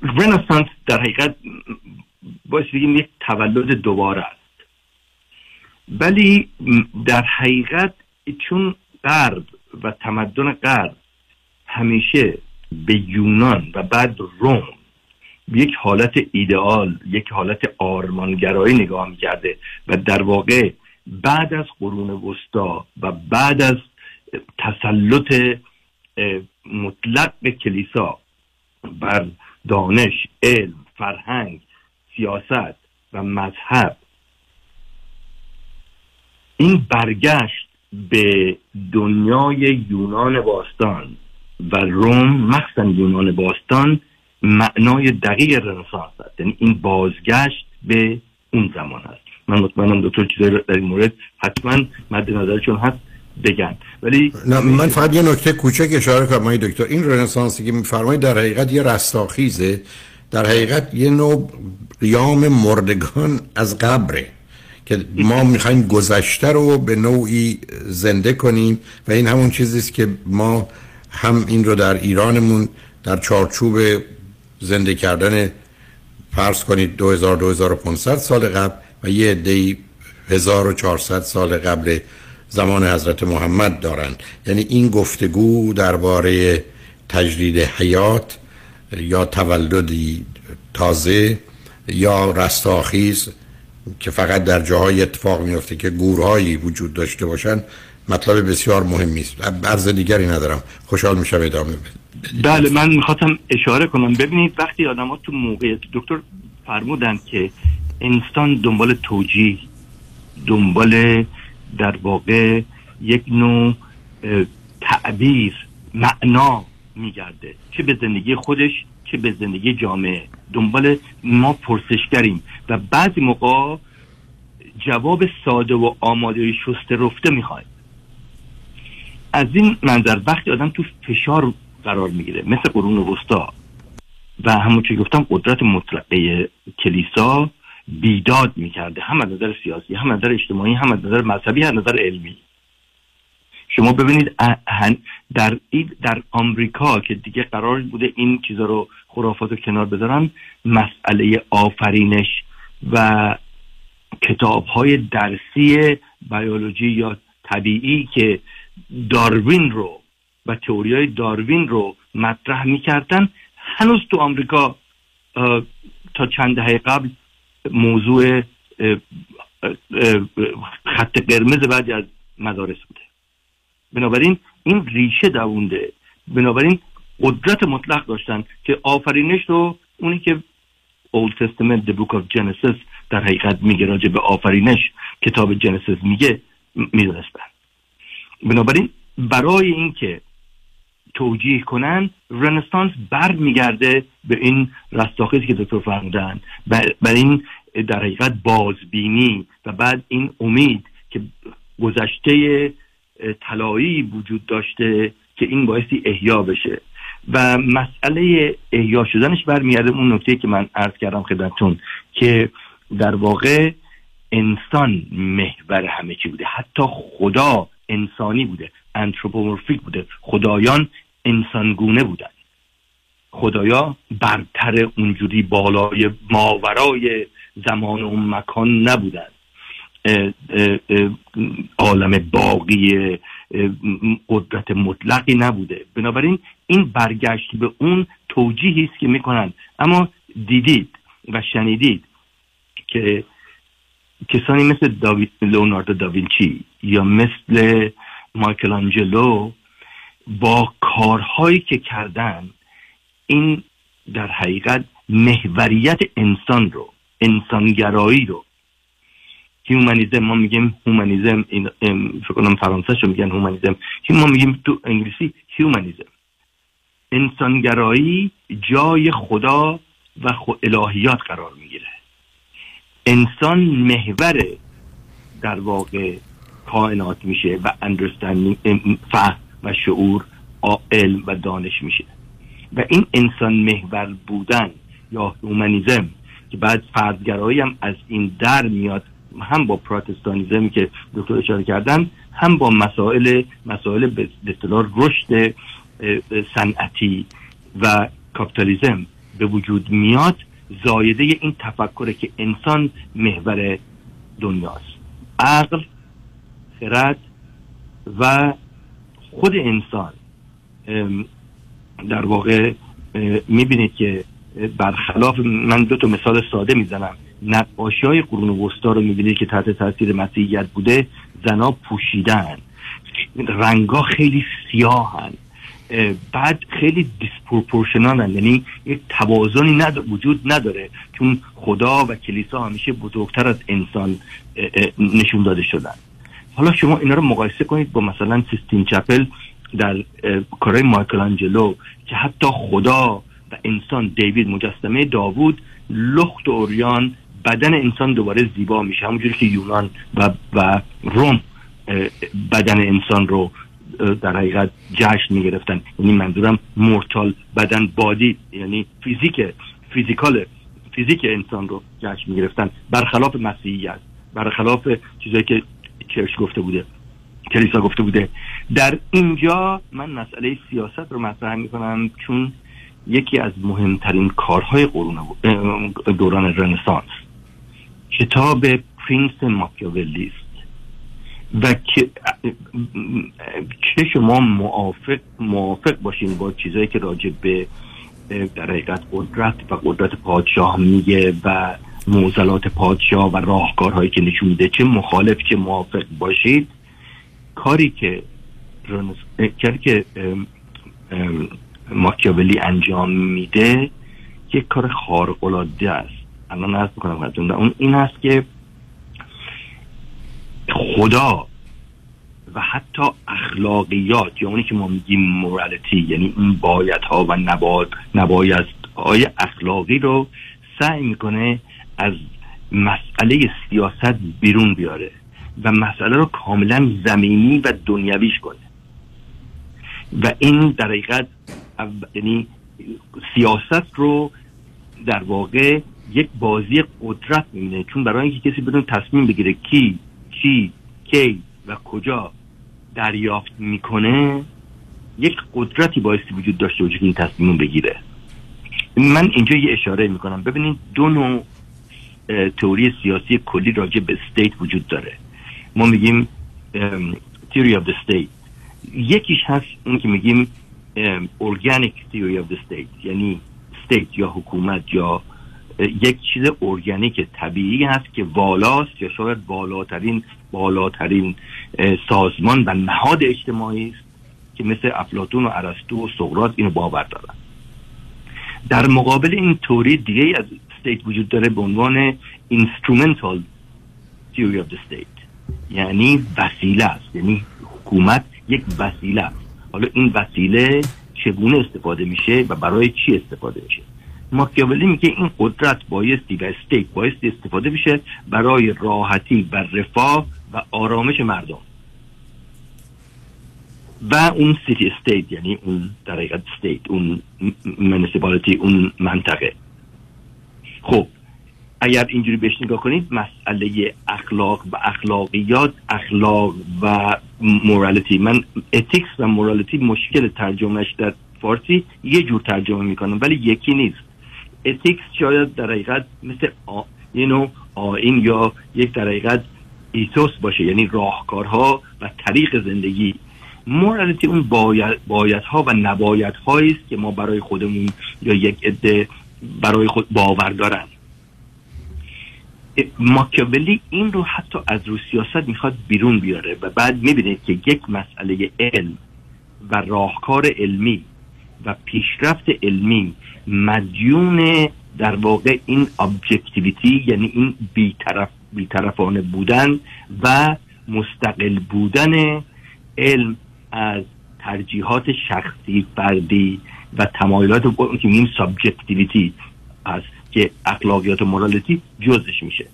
رنسانس در حقیقت باید بگیم یک تولد دوباره است. ولی در حقیقت چون غرب و تمدن غرب همیشه به یونان و بعد روم یک حالت ایدئال یک حالت آرمانگرایی نگاه می‌کرده و در واقع بعد از قرون وسطا و بعد از تسلط مطلق کلیسا بر دانش علم فرهنگ سیاست و مذهب این برگشت به دنیای یونان باستان. و روم مخصوصا یونان باستان معنای دقیق رنسانس است. یعنی این بازگشت به اون زمان است. من مطمئنم دکتر رو در این مورد حتما مد نظرشون هست بگن. ولی من فقط یه نکته کوچک اشاره کنم دکتر. این رنسانسی که میفرمایید در حقیقت یه رستاخیزه. در حقیقت یه نوع قیام مردگان از قبره که ما می‌خوایم گذشته رو به نوعی زنده کنیم و این همون چیزی است که ما هم این رو در ایرانمون در چارچوب زنده کردن فرض کنید 2000 2500 سال قبل و یه عده‌ای 1400 سال قبل زمان حضرت محمد دارند. یعنی این گفتگو درباره تجدید حیات یا تولدی تازه یا رستاخیز که فقط در جاهای اتفاق میفته که گورهایی وجود داشته باشن مطلب بسیار مهمی است. عرض دیگری ندارم. خوشحال میشم ادامه بدید بله من می‌خواستم اشاره کنم. ببینید وقتی آدم تو موقعیت دکتر فرمودن که انسان دنبال توجیه دنبال در واقع یک نوع تعبیر معنا میگرده. چه به زندگی خودش چه به زندگی جامعه. دنبال ما پرسشگریم. و بعضی موقع جواب ساده و آماده شسته رفته می‌خوایم. از این منظر وقتی آدم تو فشار قرار می‌گیره مثل قرون وسطا. و همون که گفتم قدرت مطلقه کلیسا بیداد می‌کرده هم از نظر سیاسی هم از نظر اجتماعی هم از نظر مذهبی هم از نظر علمی. شما ببینید در در آمریکا که دیگه قرار بوده این چیزا رو خرافات رو کنار بذارن مسئله آفرینش و کتاب های درسی بیولوژی یا طبیعی که داروین رو و تئوری های داروین رو مطرح می‌کردن. هنوز تو آمریکا تا چند دهه قبل موضوع خط قرمز بعضی از مدارس بوده. بنابراین این ریشه دوونده. بنابراین قدرت مطلق داشتن که آفرینش رو اونی که Old Testament The Book of Genesis در حقیقت میگه راجع به آفرینش کتاب جنسیس میگه می‌دونستن. بنابراین برای اینکه توجیه کنن رنسانس بر میگرده به این رستاخیزی که دکتر فرمودن. بر, این در حقیقت بازبینی و بعد این امید که گذشته طلایی وجود داشته که این بایستی احیا بشه. و مسئله احیا شدنش برمیگرده اون نکته که من عرض کردم خدمتتون که در واقع انسان محور همه چی بوده. حتی خدا انسانی بوده انتروپومورفیک بوده. خدایان انسانگونه بودن. خدایا برتر اونجوری بالای ماورای زمان و مکان نبودن. عالم باقی قدرت مطلقی نبوده. بنابراین این برگشت به اون توجیهی است که می‌کنن. اما دیدید و شنیدید که کسانی مثل داوید لئوناردو داوینچی یا مثل مایکل آنجلو با کارهایی که کردن این در حقیقت محوریت انسان رو انسانگرایی رو. هیومانیزم ما میگیم هومانیزم فکر کنم فرانسه شو میگن هومانیزم ما میگیم تو انگلیسی هیومانیزم انسانگرایی جای خدا و الهیات قرار می‌گیره. انسان محور در واقع کائنات میشه و فهم و شعور علم و دانش میشه. و این انسان محور بودن یا هومانیزم که بعد فردگرایی هم از این در میاد هم با پروتستانیزم که دکتر اشاره کردن هم با مسائل مسائل به اصطلاح رشد صنعتی و کاپیتالیزم به وجود میاد زایده این تفکره که انسان محور دنیاست. عقل خرد و خود انسان در واقع می‌بینید که برخلاف من دو تا مثال ساده می‌زنم. نقاشی های قرون وسطا رو می‌بینید که تحت تاثیر مسیحیت بوده زنا پوشیدن. رنگا خیلی سیاهن. اه، بعد خیلی دیسپروپورشنالن یعنی یک توازنی ند... وجود نداره چون خدا و کلیسا همیشه بزرگتر از انسان نشون داده شدن. حالا شما اینا رو مقایسه کنید با مثلا سیستین چپل در اه، کارهای مایکل آنجلو که حتی خدا و انسان دیوید مجسمه داوود لخت و اوریان بدن انسان دوباره زیبا میشه. همونجوری که یونان و, و روم بدن انسان رو در حقیقت جشن می‌گرفتن. یعنی منظورم مورتال بدن بادی یعنی فیزیک فیزیکال فیزیک انسان رو جشن می‌گرفتن. برخلاف مسیحیت برخلاف چیزایی که چرچ گفته بوده کلیسا گفته بوده. در اینجا من مسئله سیاست رو مطرح می‌کنم چون یکی از مهمترین کارهای قرون دوران رنسانس. کتاب پرینس ماکیاولی است. و که شما موافق موافق باشین با چیزایی که راجع به در حقیقت قدرت و قدرت پادشاه میگه و موزلات پادشاه و راهکارهایی که نشون میده. چه مخالف چه موافق باشید. کاری که رنس... کاری که ماکیاولی انجام میده یک کار خارق العاده است. الان عرض می‌کنم. اون این است که خدا و حتی اخلاقیات یا اونی که ما میگیم مورالیتی یعنی این بایت ها و نباید نباید های اخلاقی رو سعی می‌کنه از مسئله سیاست بیرون بیاره و مسئله رو کاملا زمینی و دنیویش کنه. و این در حقیقت یعنی سیاست رو در واقع یک بازی قدرت می‌بینه. چون برای اینکه کسی بدون تصمیم بگیره کی چی کی و کجا دریافت می‌کنه یک قدرتی بایستی وجود داشته باشه که این تصمیم بگیره. من اینجا یه اشاره می‌کنم. ببینید دو نوع تئوری سیاسی کلی راجع به استیت وجود داره. ما میگیم of the state. یکیش هست اون که میگیم theory of the state یعنی state یا حکومت یا یک چیز ارگانیک طبیعی هست که والاست یا شاید بالاترین بالاترین سازمان و نهاد اجتماعی است که مثل افلاطون و ارسطو و سقراط اینو باور دارن. در مقابل این توری دیگه از استیت وجود داره به عنوان theory of the state. یعنی وسیله است یعنی حکومت یک وسیله است. حالا این وسیله چگونه استفاده میشه و برای چی استفاده میشه؟ ماکیاولی میگه این قدرت بایستی و state بایستی استفاده بشه برای راحتی و رفاه و آرامش مردم. و اون city state یعنی اون در حقیقت state اون municipality اون منطقه. خب اگر اینجوری بهش نگاه کنید مسئله اخلاق و اخلاقیات اخلاق و morality من ethics و morality مشکل ترجمهش در فارسی یه جور ترجمه می‌کنم ولی یکی نیست. ethics شاید در حقیقت مثل آ... یه نوع آیین یا یک در حقیقت ethos باشه یعنی راهکارها و طریق زندگی. morality اون باید, و نبایدهایی است که ما برای خودمون یا یک عده برای خود باور دارن. ماکیاولی این رو حتی از رو سیاست می‌خواد بیرون بیاره و بعد می‌بینید که یک مسئله علم و راهکار علمی و پیشرفت علمی مدیون در واقع این ابجکتیویتی یعنی این بیطرف بیطرفانه بودن و مستقل بودن علم از ترجیحات شخصی فردی و تمایلات که میگیم subjectivity هست که اخلاقیات و morality جزش میشه.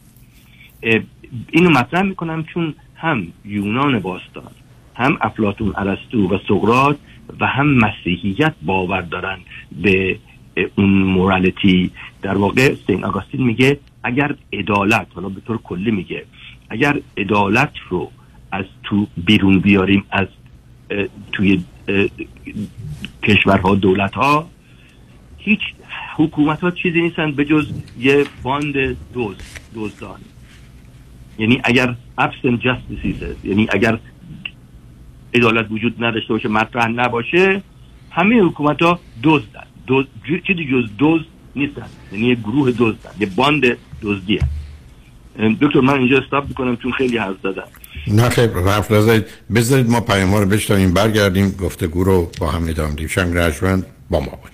اینو مطرح می‌کنم چون هم یونان باستان هم افلاطون ارسطو و سقراط و هم مسیحیت باور دارن به اون morality در واقع Saint Augustine میگه اگر عدالت حالا به طور کلی میگه اگر عدالت رو از تو بیرون بیاریم از توی کشورها دولت ها هیچ حکومت ها چیزی نیستن به جز یه باند دوز دزدان یعنی اگر absent justices یعنی اگر عدالت وجود نداشته باشه مطرح نباشه همه حکومت ها دزدن. دوز چیزی جز دوز نیستن. یعنی یه گروه دزدن یه باند دزدیه دکتر من اینجا استاپ می‌کنم چون خیلی حرف زدم. نه خیلی رفت نزدید بذارید ما پیام رو بشتانیم برگردیم. گفتگو رو با هم ادامه دیم شنگ رجمند با ما باشید.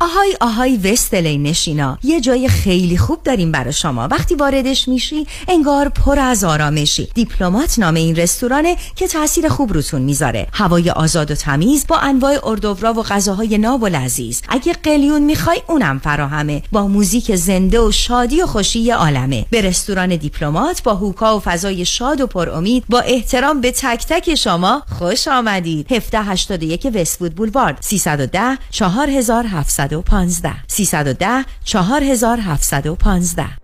آهای آهای وستلی نشینا. یه جای خیلی خوب داریم برای شما. وقتی واردش میشی انگار پر از آرامشی. دیپلمات نام این رستورانه که تاثیر خوب روتون می‌ذاره. هوای آزاد و تمیز با انواع اردوورا و غذاهای ناب و لذیذ. اگه قلیون می‌خوای اونم فراهمه. با موزیک زنده و شادی و خوشی عالمه. به رستوران دیپلمات با hookah و فضای شاد و پر امید با احترام به تک تک شما خوش آمدید. 1781 Westwood Boulevard. 310 4700 315 310 4715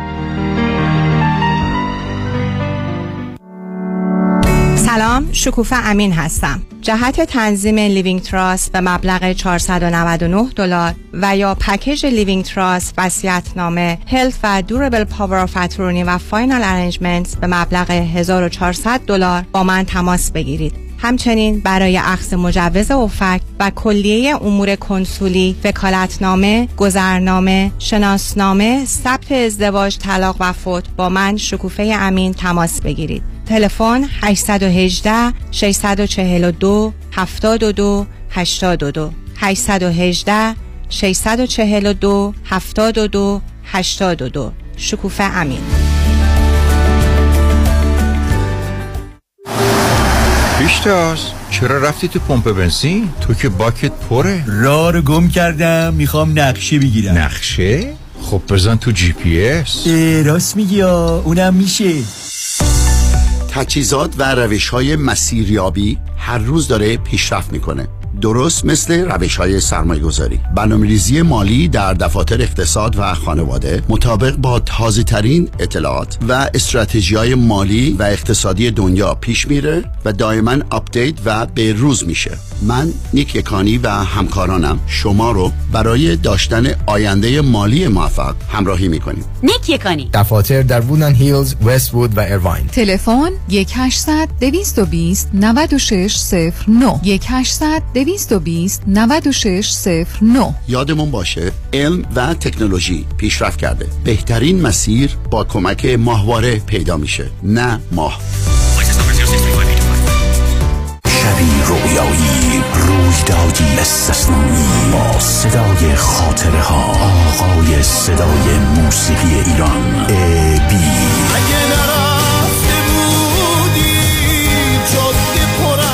سلام شکوفه امین هستم جهت تنظیم living trust به مبلغ 499 دلار و یا package living trust نامه health و durable power attorney و final arrangement به مبلغ 1400 دلار با من تماس بگیرید همچنین برای اخذ مجوز OFAC و کلیه امور کنسولی، وکالتنامه، گذرنامه، شناسنامه، ثبت ازدواج، طلاق و فوت با من شکوفه امین تماس بگیرید. تلفن 818 642 72 82 818 642 72 82 شکوفه امین. پیشتاز چرا رفتی تو پمپ بنزین؟ تو که باکت پره. راه رو گم کردم می‌خوام نقشه بگیرم. نقشه؟ خب بزن تو جی پی اس. راست میگی اونم میشه. تجهیزات و روش های مسیریابی هر روز داره پیشرفت می‌کنه. درست مثل روش های سرمایه گذاری برنامه مالی در دفاتر اقتصاد و خانواده مطابق با تازه ترین اطلاعات و استراتژی های مالی و اقتصادی دنیا پیش میره و دائما update و به روز میشه. من نیک یکانی و همکارانم شما رو برای داشتن آینده مالی موفق همراهی می‌کنیم. نیک یکانی. دفاتر در Woodland Hills، Westwood و Irvine تلفن 1800 220 9609 1800 220 9609 یادمون باشه علم و تکنولوژی پیشرفت کرده. بهترین مسیر با کمک ماهواره پیدا میشه نه ماه. شبی رویایی رویدادی استثنایی با صدای خاطره ها آقای صدای موسیقی ایران ای بی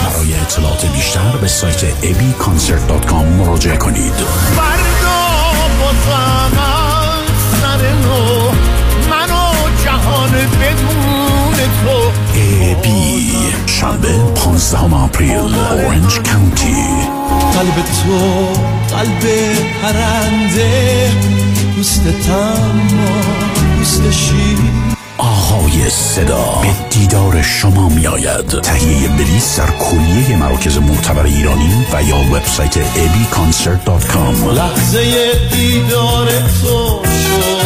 برای اطلاعات بیشتر به سایت abconcert.com مراجعه کنید. فردا بازم سر نو منو جهان بدون بی شنبه 15 آپریل اورنج کانتی قلب تو قلب پرنده دوست تما دوست شیر. آهای صدا. به دیدار شما می آید تهیه بلیس در کلیه مراکز معتبر ایرانی و یا وبسایت abconcert.com لحظه دیدار تو شد.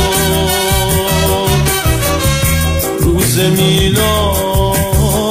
روز میلاد.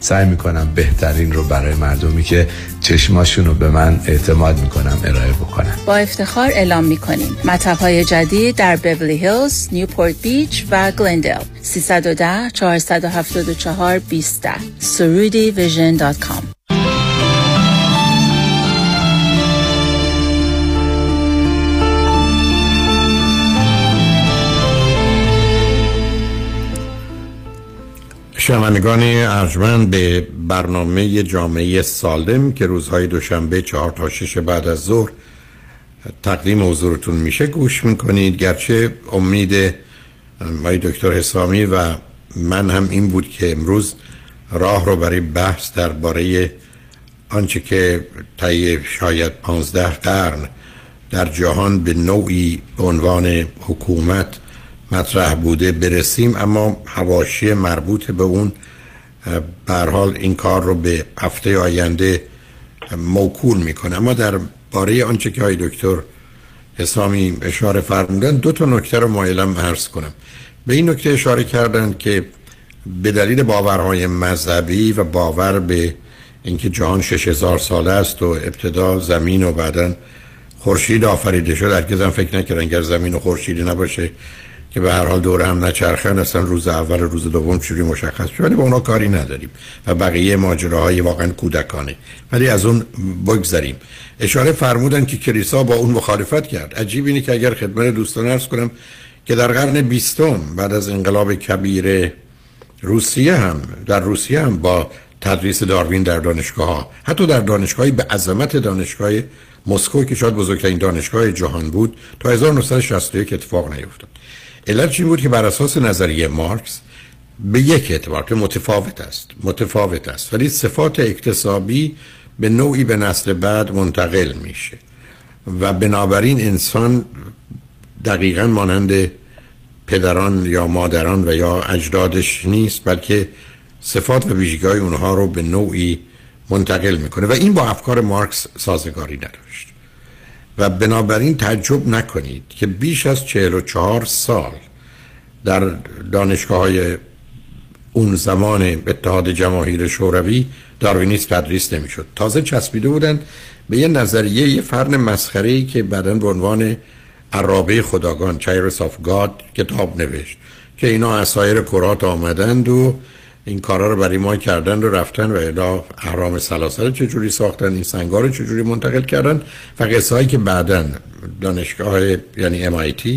سعی می‌کنم بهترین رو برای مردمی که چشماشون رو به من اعتماد می‌کنم ارائه بکنم با افتخار اعلام می‌کنیم. مطب های جدید در بیبلی هیلز، نیوپورت بیچ و گلندل 310 474 20 سرودی ویژن دات کام. شنوندگان ارجمند به برنامه جامعه سالم که روزهای دوشنبه چهار تا شش بعد از ظهر تقدیم حضورتون میشه گوش می‌کنید. گرچه امید مای دکتر حسامی و من هم این بود که امروز راه رو برای بحث درباره آنچه که طی شاید پانزده قرن در جهان به نوعی عنوان حکومت مطرح بوده برسیم اما حواشی مربوط به اون حال این کار رو به هفته آینده موکول می‌کنه. اما در باره آنچه که های دکتر اسلامی اشاره فرمودن دو تا نکته رو مایلم عرض کنم. به این نکته اشاره کردن که به دلیل باورهای مذهبی و باور به اینکه جهان شش هزار ساله است و ابتدا زمین و بعدا خورشید آفریده شد هرگز فکر نکردن اگر زمین و خورشیدی نباشه که به هر حال دوره هم نچرخن اصلا روز اول روز دوم چجوری مشخص شد؟ ولی با اونا کاری نداریم و بقیه ماجراهای واقعا کودکانه. ولی از اون بگذریم. اشاره فرمودن که کلیسا با اون مخالفت کرد. عجیب اینه که اگر خدمت دوستان ارز کنم که در قرن بیستم بعد از انقلاب کبیر روسیه هم در روسیه هم با تدریس داروین در دانشگاه ها حتی در دانشگاهی به عظمت دانشگاه مسکو که شاید بزرگترین دانشگاه جهان بود تا 1961 اتفاق نیفتاد. علت این بود که بر اساس نظریه مارکس به یک اعتبار که متفاوت است متفاوت است. ولی صفات اکتسابی به نوعی به نسل بعد منتقل میشه و بنابراین انسان دقیقا مانند پدران یا مادران و یا اجدادش نیست بلکه صفات و ویژگی اونها رو به نوعی منتقل می‌کنه. و این با افکار مارکس سازگاری نداشت. و بنابراین تعجب نکنید که بیش از 44 سال در دانشگاه های اون زمان اتحاد جماهیر شوروی داروینیسم تدریس نمی‌شد. تازه چسبیده بودند به یه نظریه یه فرد مسخره که بعدا به عنوان ارابه خدایگان Chariots of God کتاب نوشت که اینا از سایر کرات آمدند و این کارا رو برای ما کردن و رفتن و الا اهرام ثلاثه چجوری ساختن این سنگا رو چجوری منتقل کردن و قصه هایی که بعدا دانشگاه یعنی MIT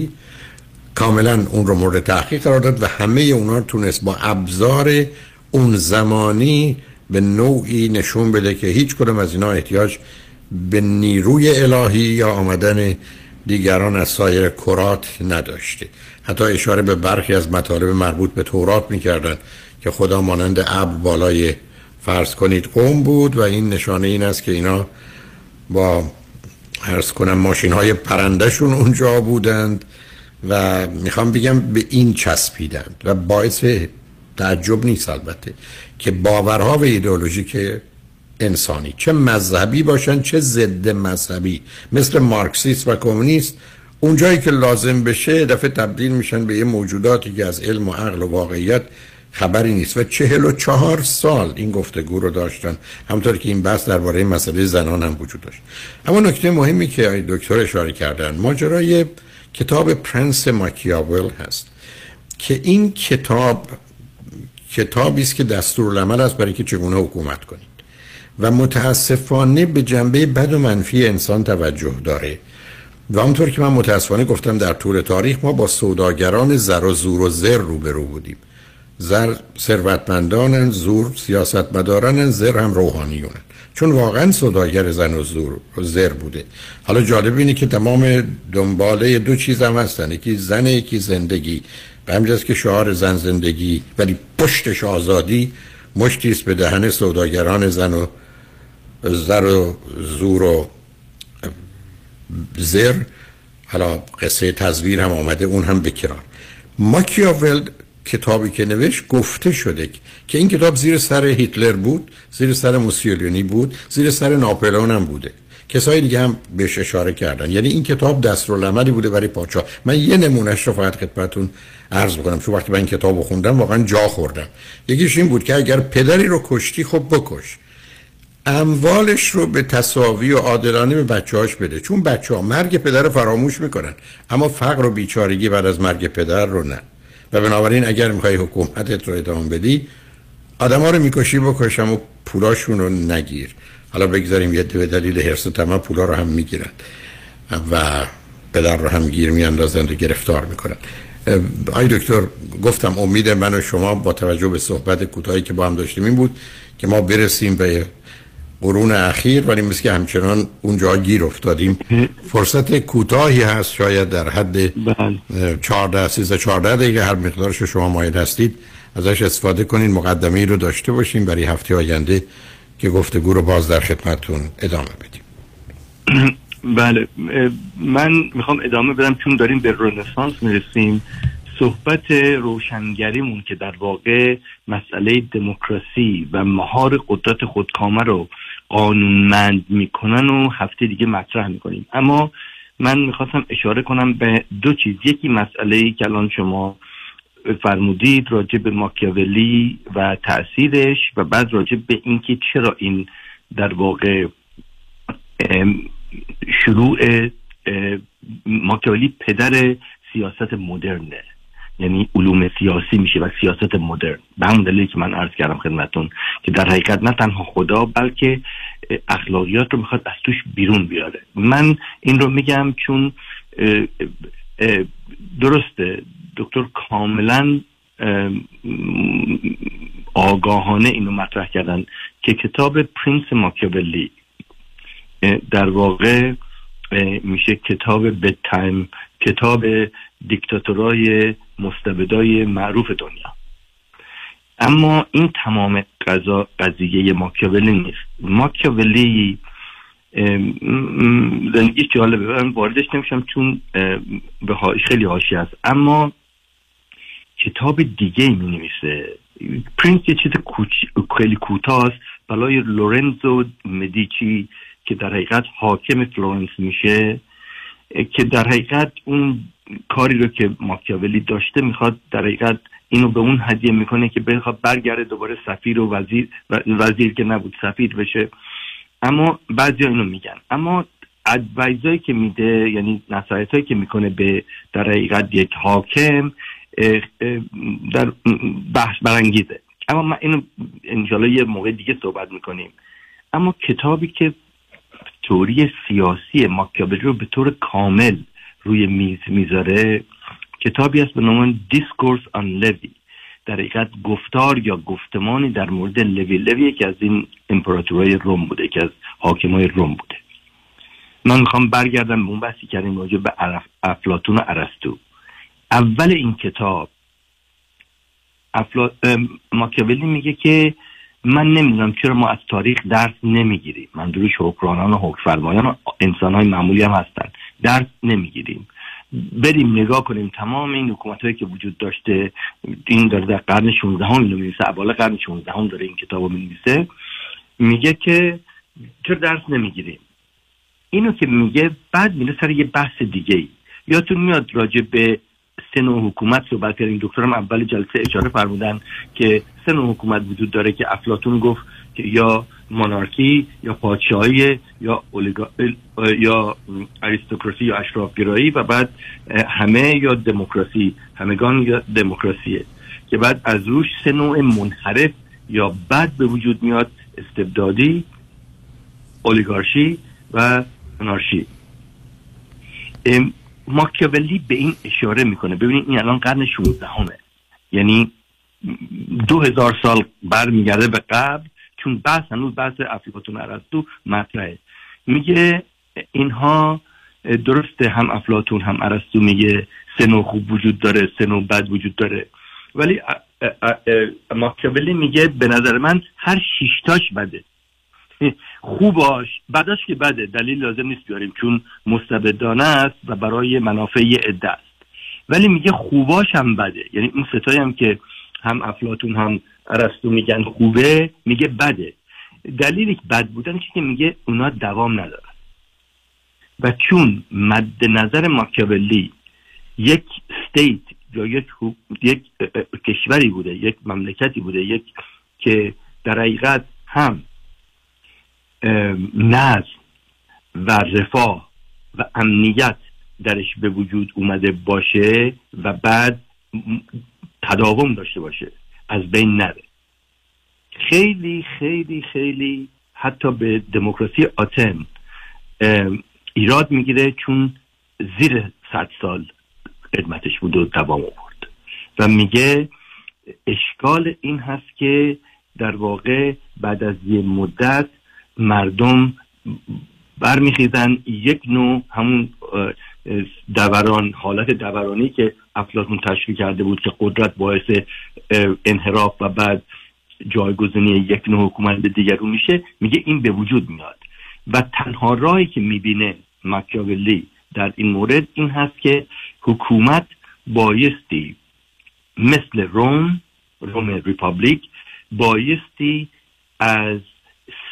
کاملا اون رو مورد تحقیق قرار داد و همه اونا تونست با ابزار اون زمانی به نوعی نشون بده که هیچ کدوم از اینا احتیاج به نیروی الهی یا آمدن دیگران از سایر کرات نداشته. حتی اشاره به برخی از مطالب مربوط به تورات می‌کردن. که خدا مانند ابر بالای فرض کنید قوم بود و این نشانه این است که اینا با ارز کنم ماشین های پرندهشون اونجا بودند و می‌خوام بگم به این چسبیدند و باعث تعجب نیست البته که باورها و ایدئولوژی که انسانی چه مذهبی باشن چه ضد مذهبی مثل مارکسیست و کمونیست اونجایی که لازم بشه دفعه تبدیل میشن به یه موجوداتی که از علم و عقل و واقعیت خبری نیست. و چهل و چهار سال این گفتگو رو داشتن. همطور که این بحث درباره مسئله زنان هم وجود داشت. اما نکته مهمی که دکتر اشاره کردن ماجرای کتاب پرنس ماکیاول هست. که این کتاب کتابی است که دستورالعمل است برای که چگونه حکومت کنید. و متاسفانه به جنبه بد و منفی انسان توجه داره. و همونطور که من متاسفانه گفتم در طول تاریخ ما با سوداگران زر و زور و زر روبرو بودیم. زر ثروتمندانن زور سیاستمدارانن زر هم روحانیونن چون واقعا صداگر زن و زور زر بوده. حالا جالب اینه که تمام دنباله دو چیز هم هستن. یکی زن یکی زندگی. به همجاز که شعار زن زندگی ولی پشتش آزادی مشتیست به دهن سوداگران زن و زر و زور و زر. حالا قصه تزویر هم آمده اون هم بکرار ماکیاول کتابی که نوشت گفته شده که این کتاب زیر سر هیتلر بود زیر سر موسولینی بود زیر سر ناپلئون هم بوده. کسای دیگه هم بهش اشاره کردن. یعنی این کتاب دستورالعملی بوده برای پادشاه. من یه نمونهش رو فقط خدمتتون عرض بکنم. چون وقتی من این کتاب خوندم واقعا جا خوردم. یکیش این بود که اگر پدری رو کشتی خب بکش. اموالش رو به تصاوی و عادلانه به بچه هاش بده. چون بچه ها مرگ پدر رو فراموش می‌کنن اما فقر و بیچارگی بعد از مرگ پدر رو نه. و بنابراین اگر می‌خوای حکومتت رو ادامه بدی آدم ها رو می‌کشی بکشم و پولاشون رو نگیر. حالا بگذاریم یه به دلیل حرس و تمام پولا رو هم می‌گیرن و پدر رو هم گیر میاندازند و گرفتار می‌کنن. آی دکتر گفتم امید من و شما با توجه به صحبت کوتاهی که با هم داشتیم این بود که ما برسیم به قرون اخیر ولی مثل که همچنان اونجا گیر افتادیم. فرصت کوتاهی هست شاید در حد 14 13 14 دقیقه. هر مقدارش شما مایل هستید. ازش استفاده کنین. مقدمه ای رو داشته باشیم برای هفته آینده که گفتگو رو باز در خدمتتون ادامه بدیم. بله. من می‌خوام ادامه بدم. چون داریم به رنسانس می‌رسیم صحبت روشنگریمون که در واقع مسئله دموکراسی و مهار قدرت خودکامه رو قانونمند می‌کنن و هفته دیگه مطرح می‌کنیم. اما من می‌خواستم اشاره کنم به دو چیز. یکی مسئله ای که الان شما فرمودید راجع به ماکیاولی و تاثیرش و بعد راجع به اینکه چرا این در واقع شروع ماکیاولی پدر سیاست مدرنه. یعنی علوم سیاسی میشه و سیاست مدرن. به همون دلیل که من عرض کردم خدمتون که در حقیقت نه تنها خدا بلکه اخلاقیات رو می‌خواد از توش بیرون بیاره. من این رو میگم چون درسته دکتر کاملا آگاهانه اینو مطرح کردن که کتاب Prince ماکیاولی در واقع میشه کتاب bedtime کتاب دیکتاتورای مستبدای معروف دنیا. اما این تمام قضا قضیه ماکیاولی نیست. ماکیاولی زندگی جالبه. من واردش نمیشم چون خیلی حاشیه هست اما کتاب دیگه می نویسه Prince یه چیز خیلی کوتاه است. برای لورنزو مدیچی که در حقیقت حاکم فلورنس میشه که در حقیقت اون کاری رو که ماکیاولی داشته می‌خواد در حقیقت اینو به اون هدیه می‌کنه که بخواد برگرده دوباره سفیر و وزیر وزیر که نبود سفیر بشه. اما بعضی اینو میگن. اما ادوایزایی که میده یعنی نصایت هایی که می‌کنه به در حقیقت یک حاکم در بحث برانگیزه. اما من اینو انشالله یه موقع دیگه صحبت می‌کنیم. اما کتابی که تئوری سیاسی ماکیاولی رو به طور کامل روی میز می‌ذاره. کتابی است به نام Discourse on Livy در حقیقت گفتار یا گفتمانی در مورد لوی. لوی که از این امپراتورای روم بوده که از حاکمای روم بوده. من می‌خوام برگردم به اون بحثی کردیم راجع به افلاتون و ارسطو. اول این کتاب افلا... ماکیاولی میگه که من نمی‌دونم چرا ما از تاریخ درس نمی‌گیریم. منظورش حکمرانان و حکمفرمایان و انسان های معمولی هم هستن. درس نمی‌گیریم. بریم نگاه کنیم تمام این حکومت هایی که وجود داشته این داره در قرن 16 هم اینو می‌نویسه اول قرن 16 هم داره این کتاب رو می‌نویسه. میگه که چرا درس نمی‌گیریم؟ اینو که میگه بعد میره سر یه بحث دیگه ای یادتون میاد راجع به سه نوع حکومت صحبت کردیم. دکترم اول جلسه اشاره فرمودن که سه نوع حکومت وجود داره که افلاتون گفت یا مونارکی یا پادشاهی یا اولیگا... یا اریستوکراسی یا اشرافگرایی و بعد همه یا دموکراسی همگان یا دموکراسیه که بعد از روش سه نوع منحرف یا بد به وجود میاد استبدادی اولیگارشی و انارشی ماکیاولی به این اشاره می‌کنه. ببینید این الان قرن 16 همه یعنی دو هزار سال برمیگرده به قبل چون بحث هنوز بحث افلاطون ارسطو مطرحه. میگه اینها درسته هم افلاطون هم ارسطو میگه سه نوع خوب وجود داره سه نوع بد وجود داره. ولی ماکیاولی میگه به نظر من هر شیشتاش بده. خوباش بعدش که بده دلیل لازم نیست بیاریم چون مستبدانه است و برای منافع عده است. ولی میگه خوباش هم بده. یعنی اون ستایی هم که هم افلاتون هم ارسطو میگن خوبه میگه بده. دلیلی که بد بودن که میگه اونا دوام ندارن. و چون مد نظر ماکیاولی یک استیت یا یک, یک کشوری بوده یک مملکتی بوده یک که در حقیقت هم نظم و رفاه و امنیت درش به وجود اومده باشه و بعد تداوم داشته باشه. از بین نره. خیلی خیلی خیلی حتی به دموکراسی آتن ایراد می‌گیره چون زیر صد سال خدمتش بود و دوام آورد. و میگه اشکال این هست که در واقع بعد از یه مدت مردم برمیخیزن یک نوع همون دوران حالت دورانی که افلاطون تشکیل کرده بود که قدرت باعث انحراف و بعد جایگزینی یک نوع حکومت به دیگرون میشه میگه این به وجود میاد. و تنها راهی که می‌بینه مکیاولی در این مورد این هست که حکومت بایستی مثل روم روم ریپابلیک بایستی از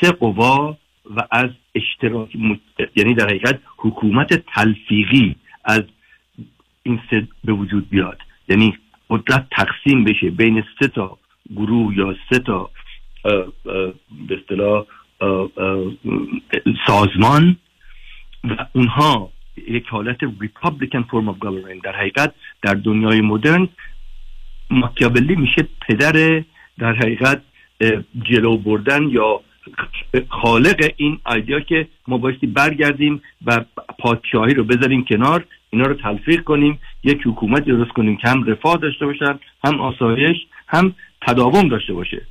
سه قوا و از اشتراک یعنی در حقیقت حکومت تلفیقی از این سه به وجود بیاد. یعنی قدرت تقسیم بشه بین سه تا گروه یا سه تا به اصطلاح سازمان و اونها یک حالت ریپابلیکن فرم of government. در حقیقت در دنیای مدرن ماکیاولی میشه پدر در حقیقت جلو بردن یا خالق این ایدیا که ما بایستی برگردیم و پادشاهی رو بذاریم کنار اینا رو تلفیق کنیم یک حکومت درست کنیم که هم رفاه داشته باشن هم آسایش هم تداوم داشته باشه.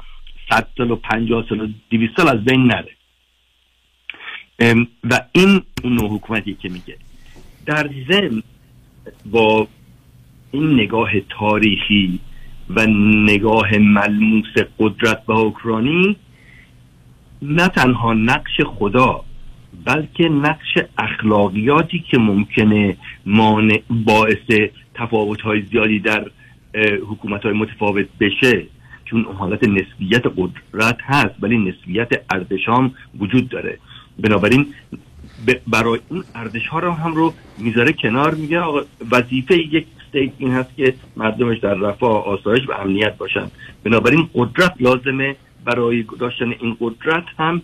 صد سال و پنجاه سال و دیویست سال از بین نره. و این اون نوع حکومتی که میگه. در ضمن با این نگاه تاریخی و نگاه ملموس قدرت و حکرانی نه تنها نقش خدا بلکه نقش اخلاقیاتی که ممکنه مانع باعث تفاوت های زیادی در حکومت های متفاوت بشه. چون حالت نسبیت قدرت هست ولی نسبیت ارزش هم وجود داره. بنابراین برای این ارزش ها رو هم رو می‌ذاره کنار میگه وظیفه یک استیت این هست که مردمش در رفاه آسایش و امنیت باشن. بنابراین قدرت لازمه برای داشتن این قدرت هم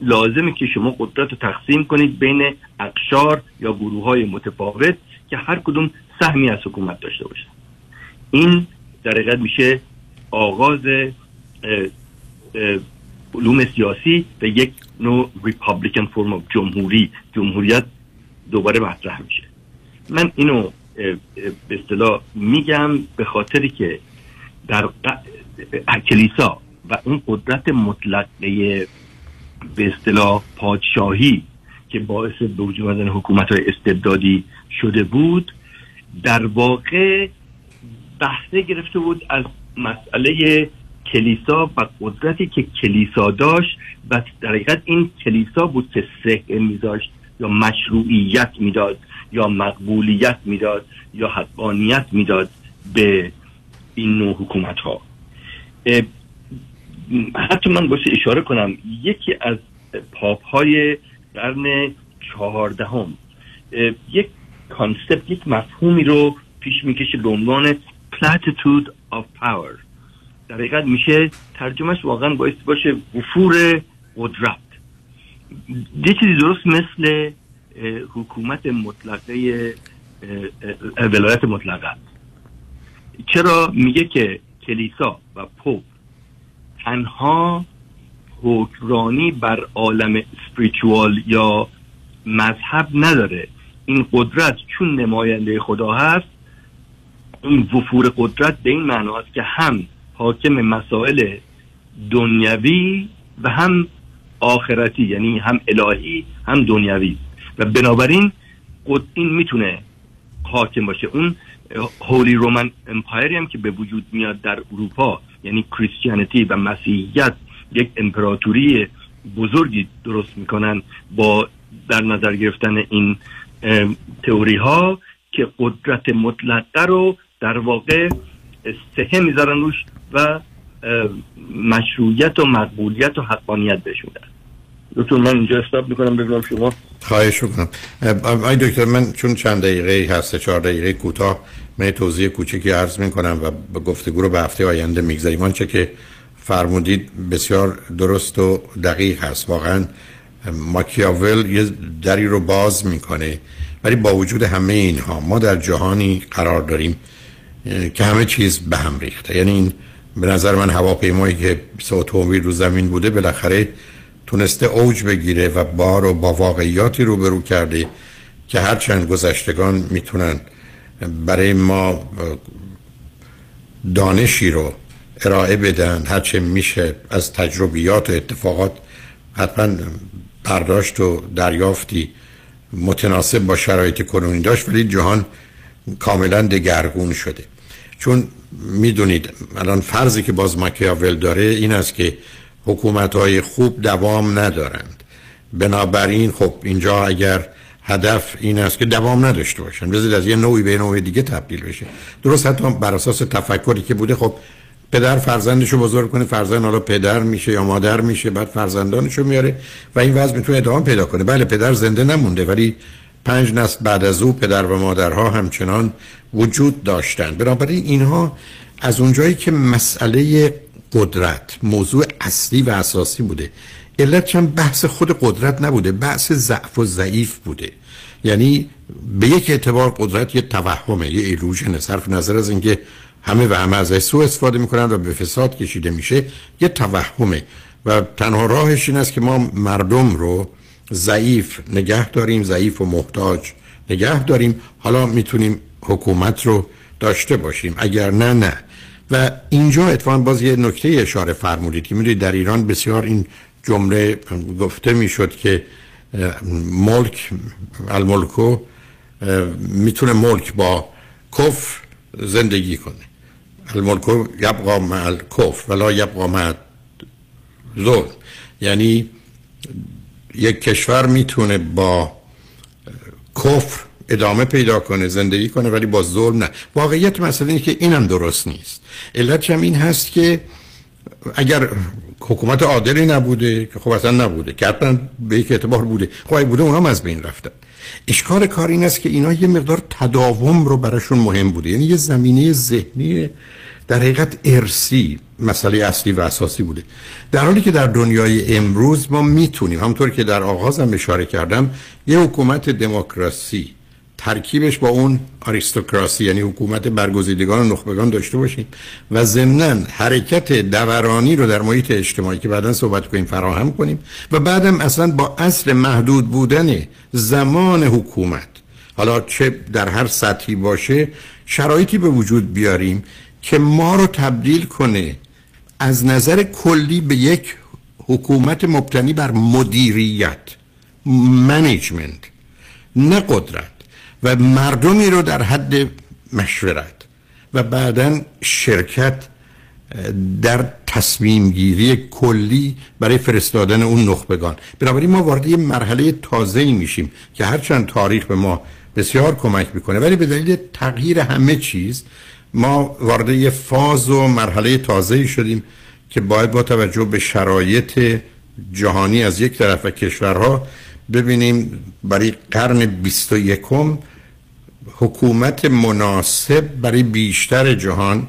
لازمه که شما قدرت رو تقسیم کنید بین اقشار یا گروه های متفاوت که هر کدوم سهمی از حکومت داشته باشن. این در حقیقت میشه آغاز علوم سیاسی به یک نوع ریپابلیکن فرم جمهوری. جمهوریت دوباره مطرح میشه. من اینو به اصطلاح میگم به خاطری که در کلیسا و اون قدرت مطلقه به اصطلاح پادشاهی که باعث به وجود آمدن حکومت های استبدادی شده بود در واقع بحثه گرفته بود از مسئله کلیسا و قدرتی که کلیسا داشت و در حقیقت این کلیسا بود که سه میذاشت یا مشروعیت می‌داد یا مقبولیت می‌داد یا حقانیت می‌داد به این نوع حکومت ها حتی من باشه اشاره کنم یکی از پاپ های قرن چهاردهم یک کانسپت یک مفهومی رو پیش می‌کشه به عنوان platitude of power. در حقیقت میشه ترجمهش واقعا باعث باشه وفور قدرت. یه چیزی درست مثل حکومت مطلقه ولایت مطلقه. چرا؟ میگه که کلیسا و پوپ تنها حکرانی بر عالم سپریچوال یا مذهب نداره. این قدرت چون نماینده خدا هست این وفور قدرت به این معنا است که هم حاکم مسائل دنیوی و هم آخرتی یعنی هم الهی هم دنیوی و بنابراین این می‌تونه حاکم باشه. اون هولی رومن امپایری هم که به وجود میاد در اروپا یعنی کریستیانیتی و مسیحیت یک امپراتوری بزرگی درست می‌کنن با در نظر گرفتن این تئوری ها که قدرت مطلقه رو در واقع سهه می‌ذارن روش و مشروعیت و مقبولیت و حقانیت بهش میدن. دکتر من اینجا استاب می‌کنم ببینم شما. خواهش می‌کنم. آی دکتر من چون چند دقیقه هست چهار دقیقه کوتاه من توضیح کوچکی عرض می‌کنم و به گفتگو رو به هفته آینده می‌گذاریم. آنچه که فرمودید بسیار درست و دقیق هست. واقعا ماکیاول یه دری رو باز می‌کنه ولی با وجود همه اینها ما در جهانی قرار داریم که همه چیز به هم ریخته. یعنی این به نظر من هواپیمایی که اتومبیل رو زمین بوده بالاخره تونسته اوج بگیره و بار و با واقعیاتی روبرو کرده که هرچند گذشتگان می‌تونن برای ما دانشی رو ارائه بدن هرچه میشه از تجربیات و اتفاقات حتما برداشت و دریافتی متناسب با شرایط کنونی داشت ولی جهان کاملا دگرگون شده. چون می‌دونید الان فرضی که باز ماکیاول داره این است که حکومت های خوب دوام ندارند. بنابراین خب اینجا اگر هدف این است که دوام نداشته باشن. بذارید از یه نوعی به نوع دیگه تبدیل بشه. درست حتی بر اساس تفکری که بوده خب پدر فرزندشو بزرگ کنه فرزند حالا پدر میشه یا مادر میشه بعد فرزندانشو میاره و این وضع می‌تونه ادامه پیدا کنه. بله پدر زنده نمونده ولی پنج نسل بعد از او پدر و مادرها همچنان وجود داشتن. بنابراین اینها از اونجایی که مسئله قدرت موضوع اصلی و اساسی بوده. علت چند بحث خود قدرت نبوده بحث ضعف و ضعیف بوده. یعنی به یک اعتبار قدرت یه توهمه یه ایلوژن صرف نظر از اینکه همه و همه ازش سو استفاده می‌کنن و به فساد کشیده میشه یه توهمه. و تنها راهش این است که ما مردم رو ضعیف نگه داریم ضعیف و محتاج نگه داریم. حالا می‌تونیم حکومت رو داشته باشیم اگر نه نه. و اینجا اتفاقا باز یه نکته اشاره فرمودید که می‌دونید در ایران بسیار این جمله گفته می‌شد که ملک الملکو می‌تونه ملک با کف زندگی کنه. الملکو یبقا مع الکف ولا یبقا مع ظلم یعنی یک کشور می‌تونه با کفر ادامه پیدا کنه زندگی کنه ولی با ظلم نه. واقعیت مسئله اینه که اینم درست نیست. علت هم این هست که اگر حکومت عادلی نبوده که خب اصلا نبوده که حتما به یک اعتبار بوده. خب بوده اونام از بین رفتن. اشکال کار این است که اینا یه مقدار تداوم رو براشون مهم بوده. یعنی یه زمینه ذهنی در حقیقت ارسی مسئله اصلی و اساسی بوده. در حالی که در دنیای امروز ما می‌تونیم همونطور که در آغازم اشاره کردم یه حکومت دموکراسی ترکیبش با اون آریستوکراسی یعنی حکومت برگزیدگان و نخبگان داشته باشیم و ضمنا حرکت دورانی رو در محیط اجتماعی که بعدا صحبت کنیم فراهم کنیم و بعدم اصلا با اصل محدود بودن زمان حکومت. حالا چه در هر سطحی باشه شرایطی به وجود بیاریم که ما رو تبدیل کنه از نظر کلی به یک حکومت مبتنی بر مدیریت منیجمنت نه قدرت. و مردمی رو در حد مشورت و بعدا شرکت در تصمیم گیری کلی برای فرستادن اون نخبگان. بنابراین ما وارد یه مرحله تازه میشیم که هرچند تاریخ به ما بسیار کمک می‌کنه ولی به دلیل تغییر همه چیز ما وارد یه فاز و مرحله تازه شدیم که باید با توجه به شرایط جهانی از یک طرف و کشورها ببینیم برای قرن 21 حکومت مناسب برای بیشتر جهان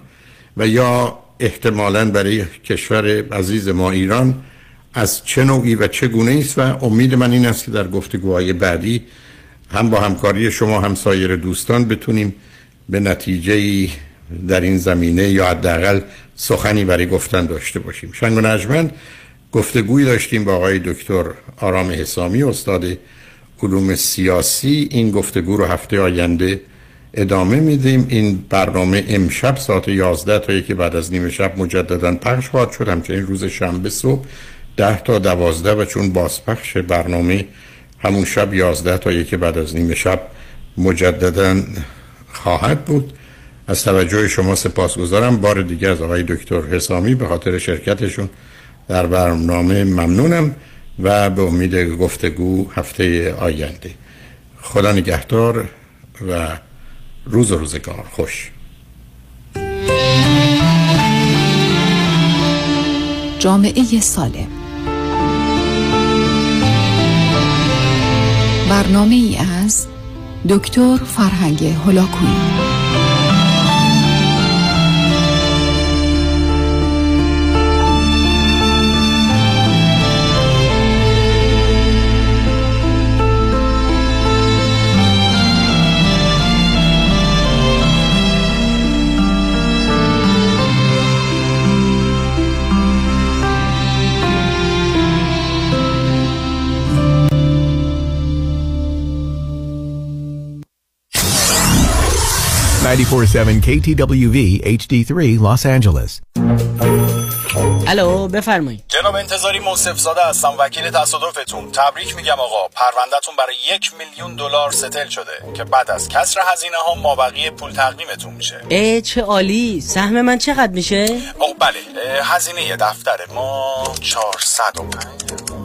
و یا احتمالا برای کشور عزیز ما ایران از چه نوعی و چه گونه است و امید من این است که در گفتگوهای بعدی هم با همکاری شما هم سایر دوستان بتونیم به نتیجه در این زمینه یا حداقل سخنی برای گفتن داشته باشیم. شنگ و نجمن گفتگوی داشتیم با آقای دکتر آرام حسامی استاد علوم سیاسی این گفتگو رو هفته آینده ادامه میدیم. این برنامه امشب ساعت 11 تا یکی بعد از نیمه شب مجددا پخش خواهد شد. همچنین روز شنبه صبح 10 تا 12 و چون بازپخش برنامه همون شب 11 تا یکی بعد از نیمه شب مجددا خواهد بود. از توجه شما سپاسگزارم. بار دیگه از آقای دکتر حسامی به خاطر شرکتشون در برنامه ممنونم. و به امید گفتگو هفته آینده. خدا نگهدار و روز و روزگار خوش. جامعه سالم. برنامه ای از دکتر فرهنگ هلاکویی KTWV HD3 Los Angeles. الو بفرمایید. جناب انتظاری موصف زاده هستم وکیل تصادفتون. تبریک میگم آقا پروندهتون برای یک میلیون دلار ستل شده که بعد از کسر هزینه ها مابقی پول تقدیمتون میشه. ای چه عالی. سهم من چقدر میشه؟ آقا بله هزینه دفتر ما 405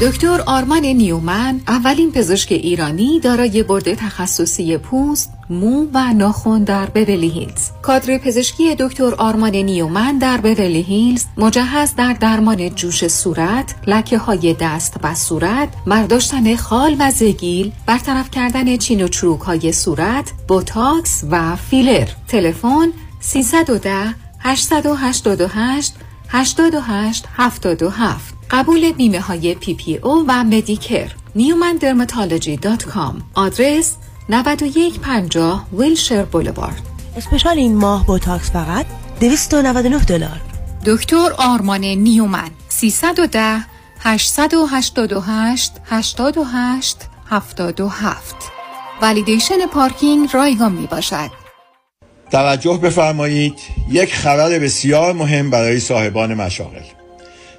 دکتر آرمان نیومن اولین پزشک ایرانی دارای board تخصصی پوست، مو و ناخن در Beverly Hills. کادر پزشکی دکتر آرمان نیومن در Beverly Hills مجهز در درمان جوش صورت، لکه های دست و صورت، برداشتن خال و زگیل، برطرف کردن چین و چروک های صورت، بوتاکس و فیلر. تلفن 310 888 88 77 قبول بیمه های PPO و Medicare Newman Dermatology dot com. آدرس 9150 Wilshire Boulevard. special این ماه بوتاکس فقط 299 دلار. دکتر آرمان نیومن 310 888 88 77 ولیدیشن پارکینگ رایگان می باشد توجه بفرمایید یک خبر بسیار مهم برای صاحبان مشاغل.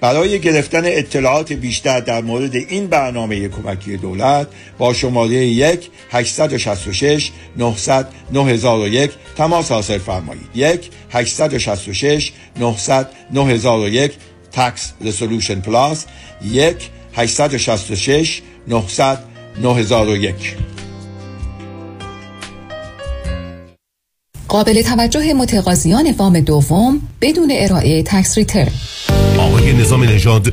برای گرفتن اطلاعات بیشتر در مورد این برنامه کمکی دولت با شماره 1 866 900 9001 تماس حاصل فرمایید. 1 866 900 9001 Tax Resolution Plus. 1 866 900 9001 قابل توجه متقاضیان وام دوم بدون ارائه tax return. آقای نظام نژاد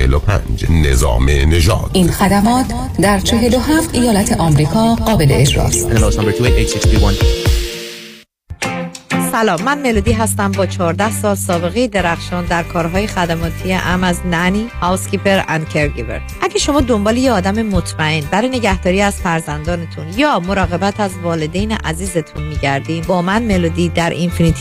45 نظام نژاد این خدمات در 47 ایالت آمریکا قابل اجراست سلام من ملودی هستم با 14 سال سابقه درخشان در کارهای خدماتی ام از نانی، هاوسکیپر اند کرگیور. اگه شما دنبال یه آدم مطمئن برای نگهداری از فرزندانتون یا مراقبت از والدین عزیزتون میگردین با من ملودی در اینفینیتی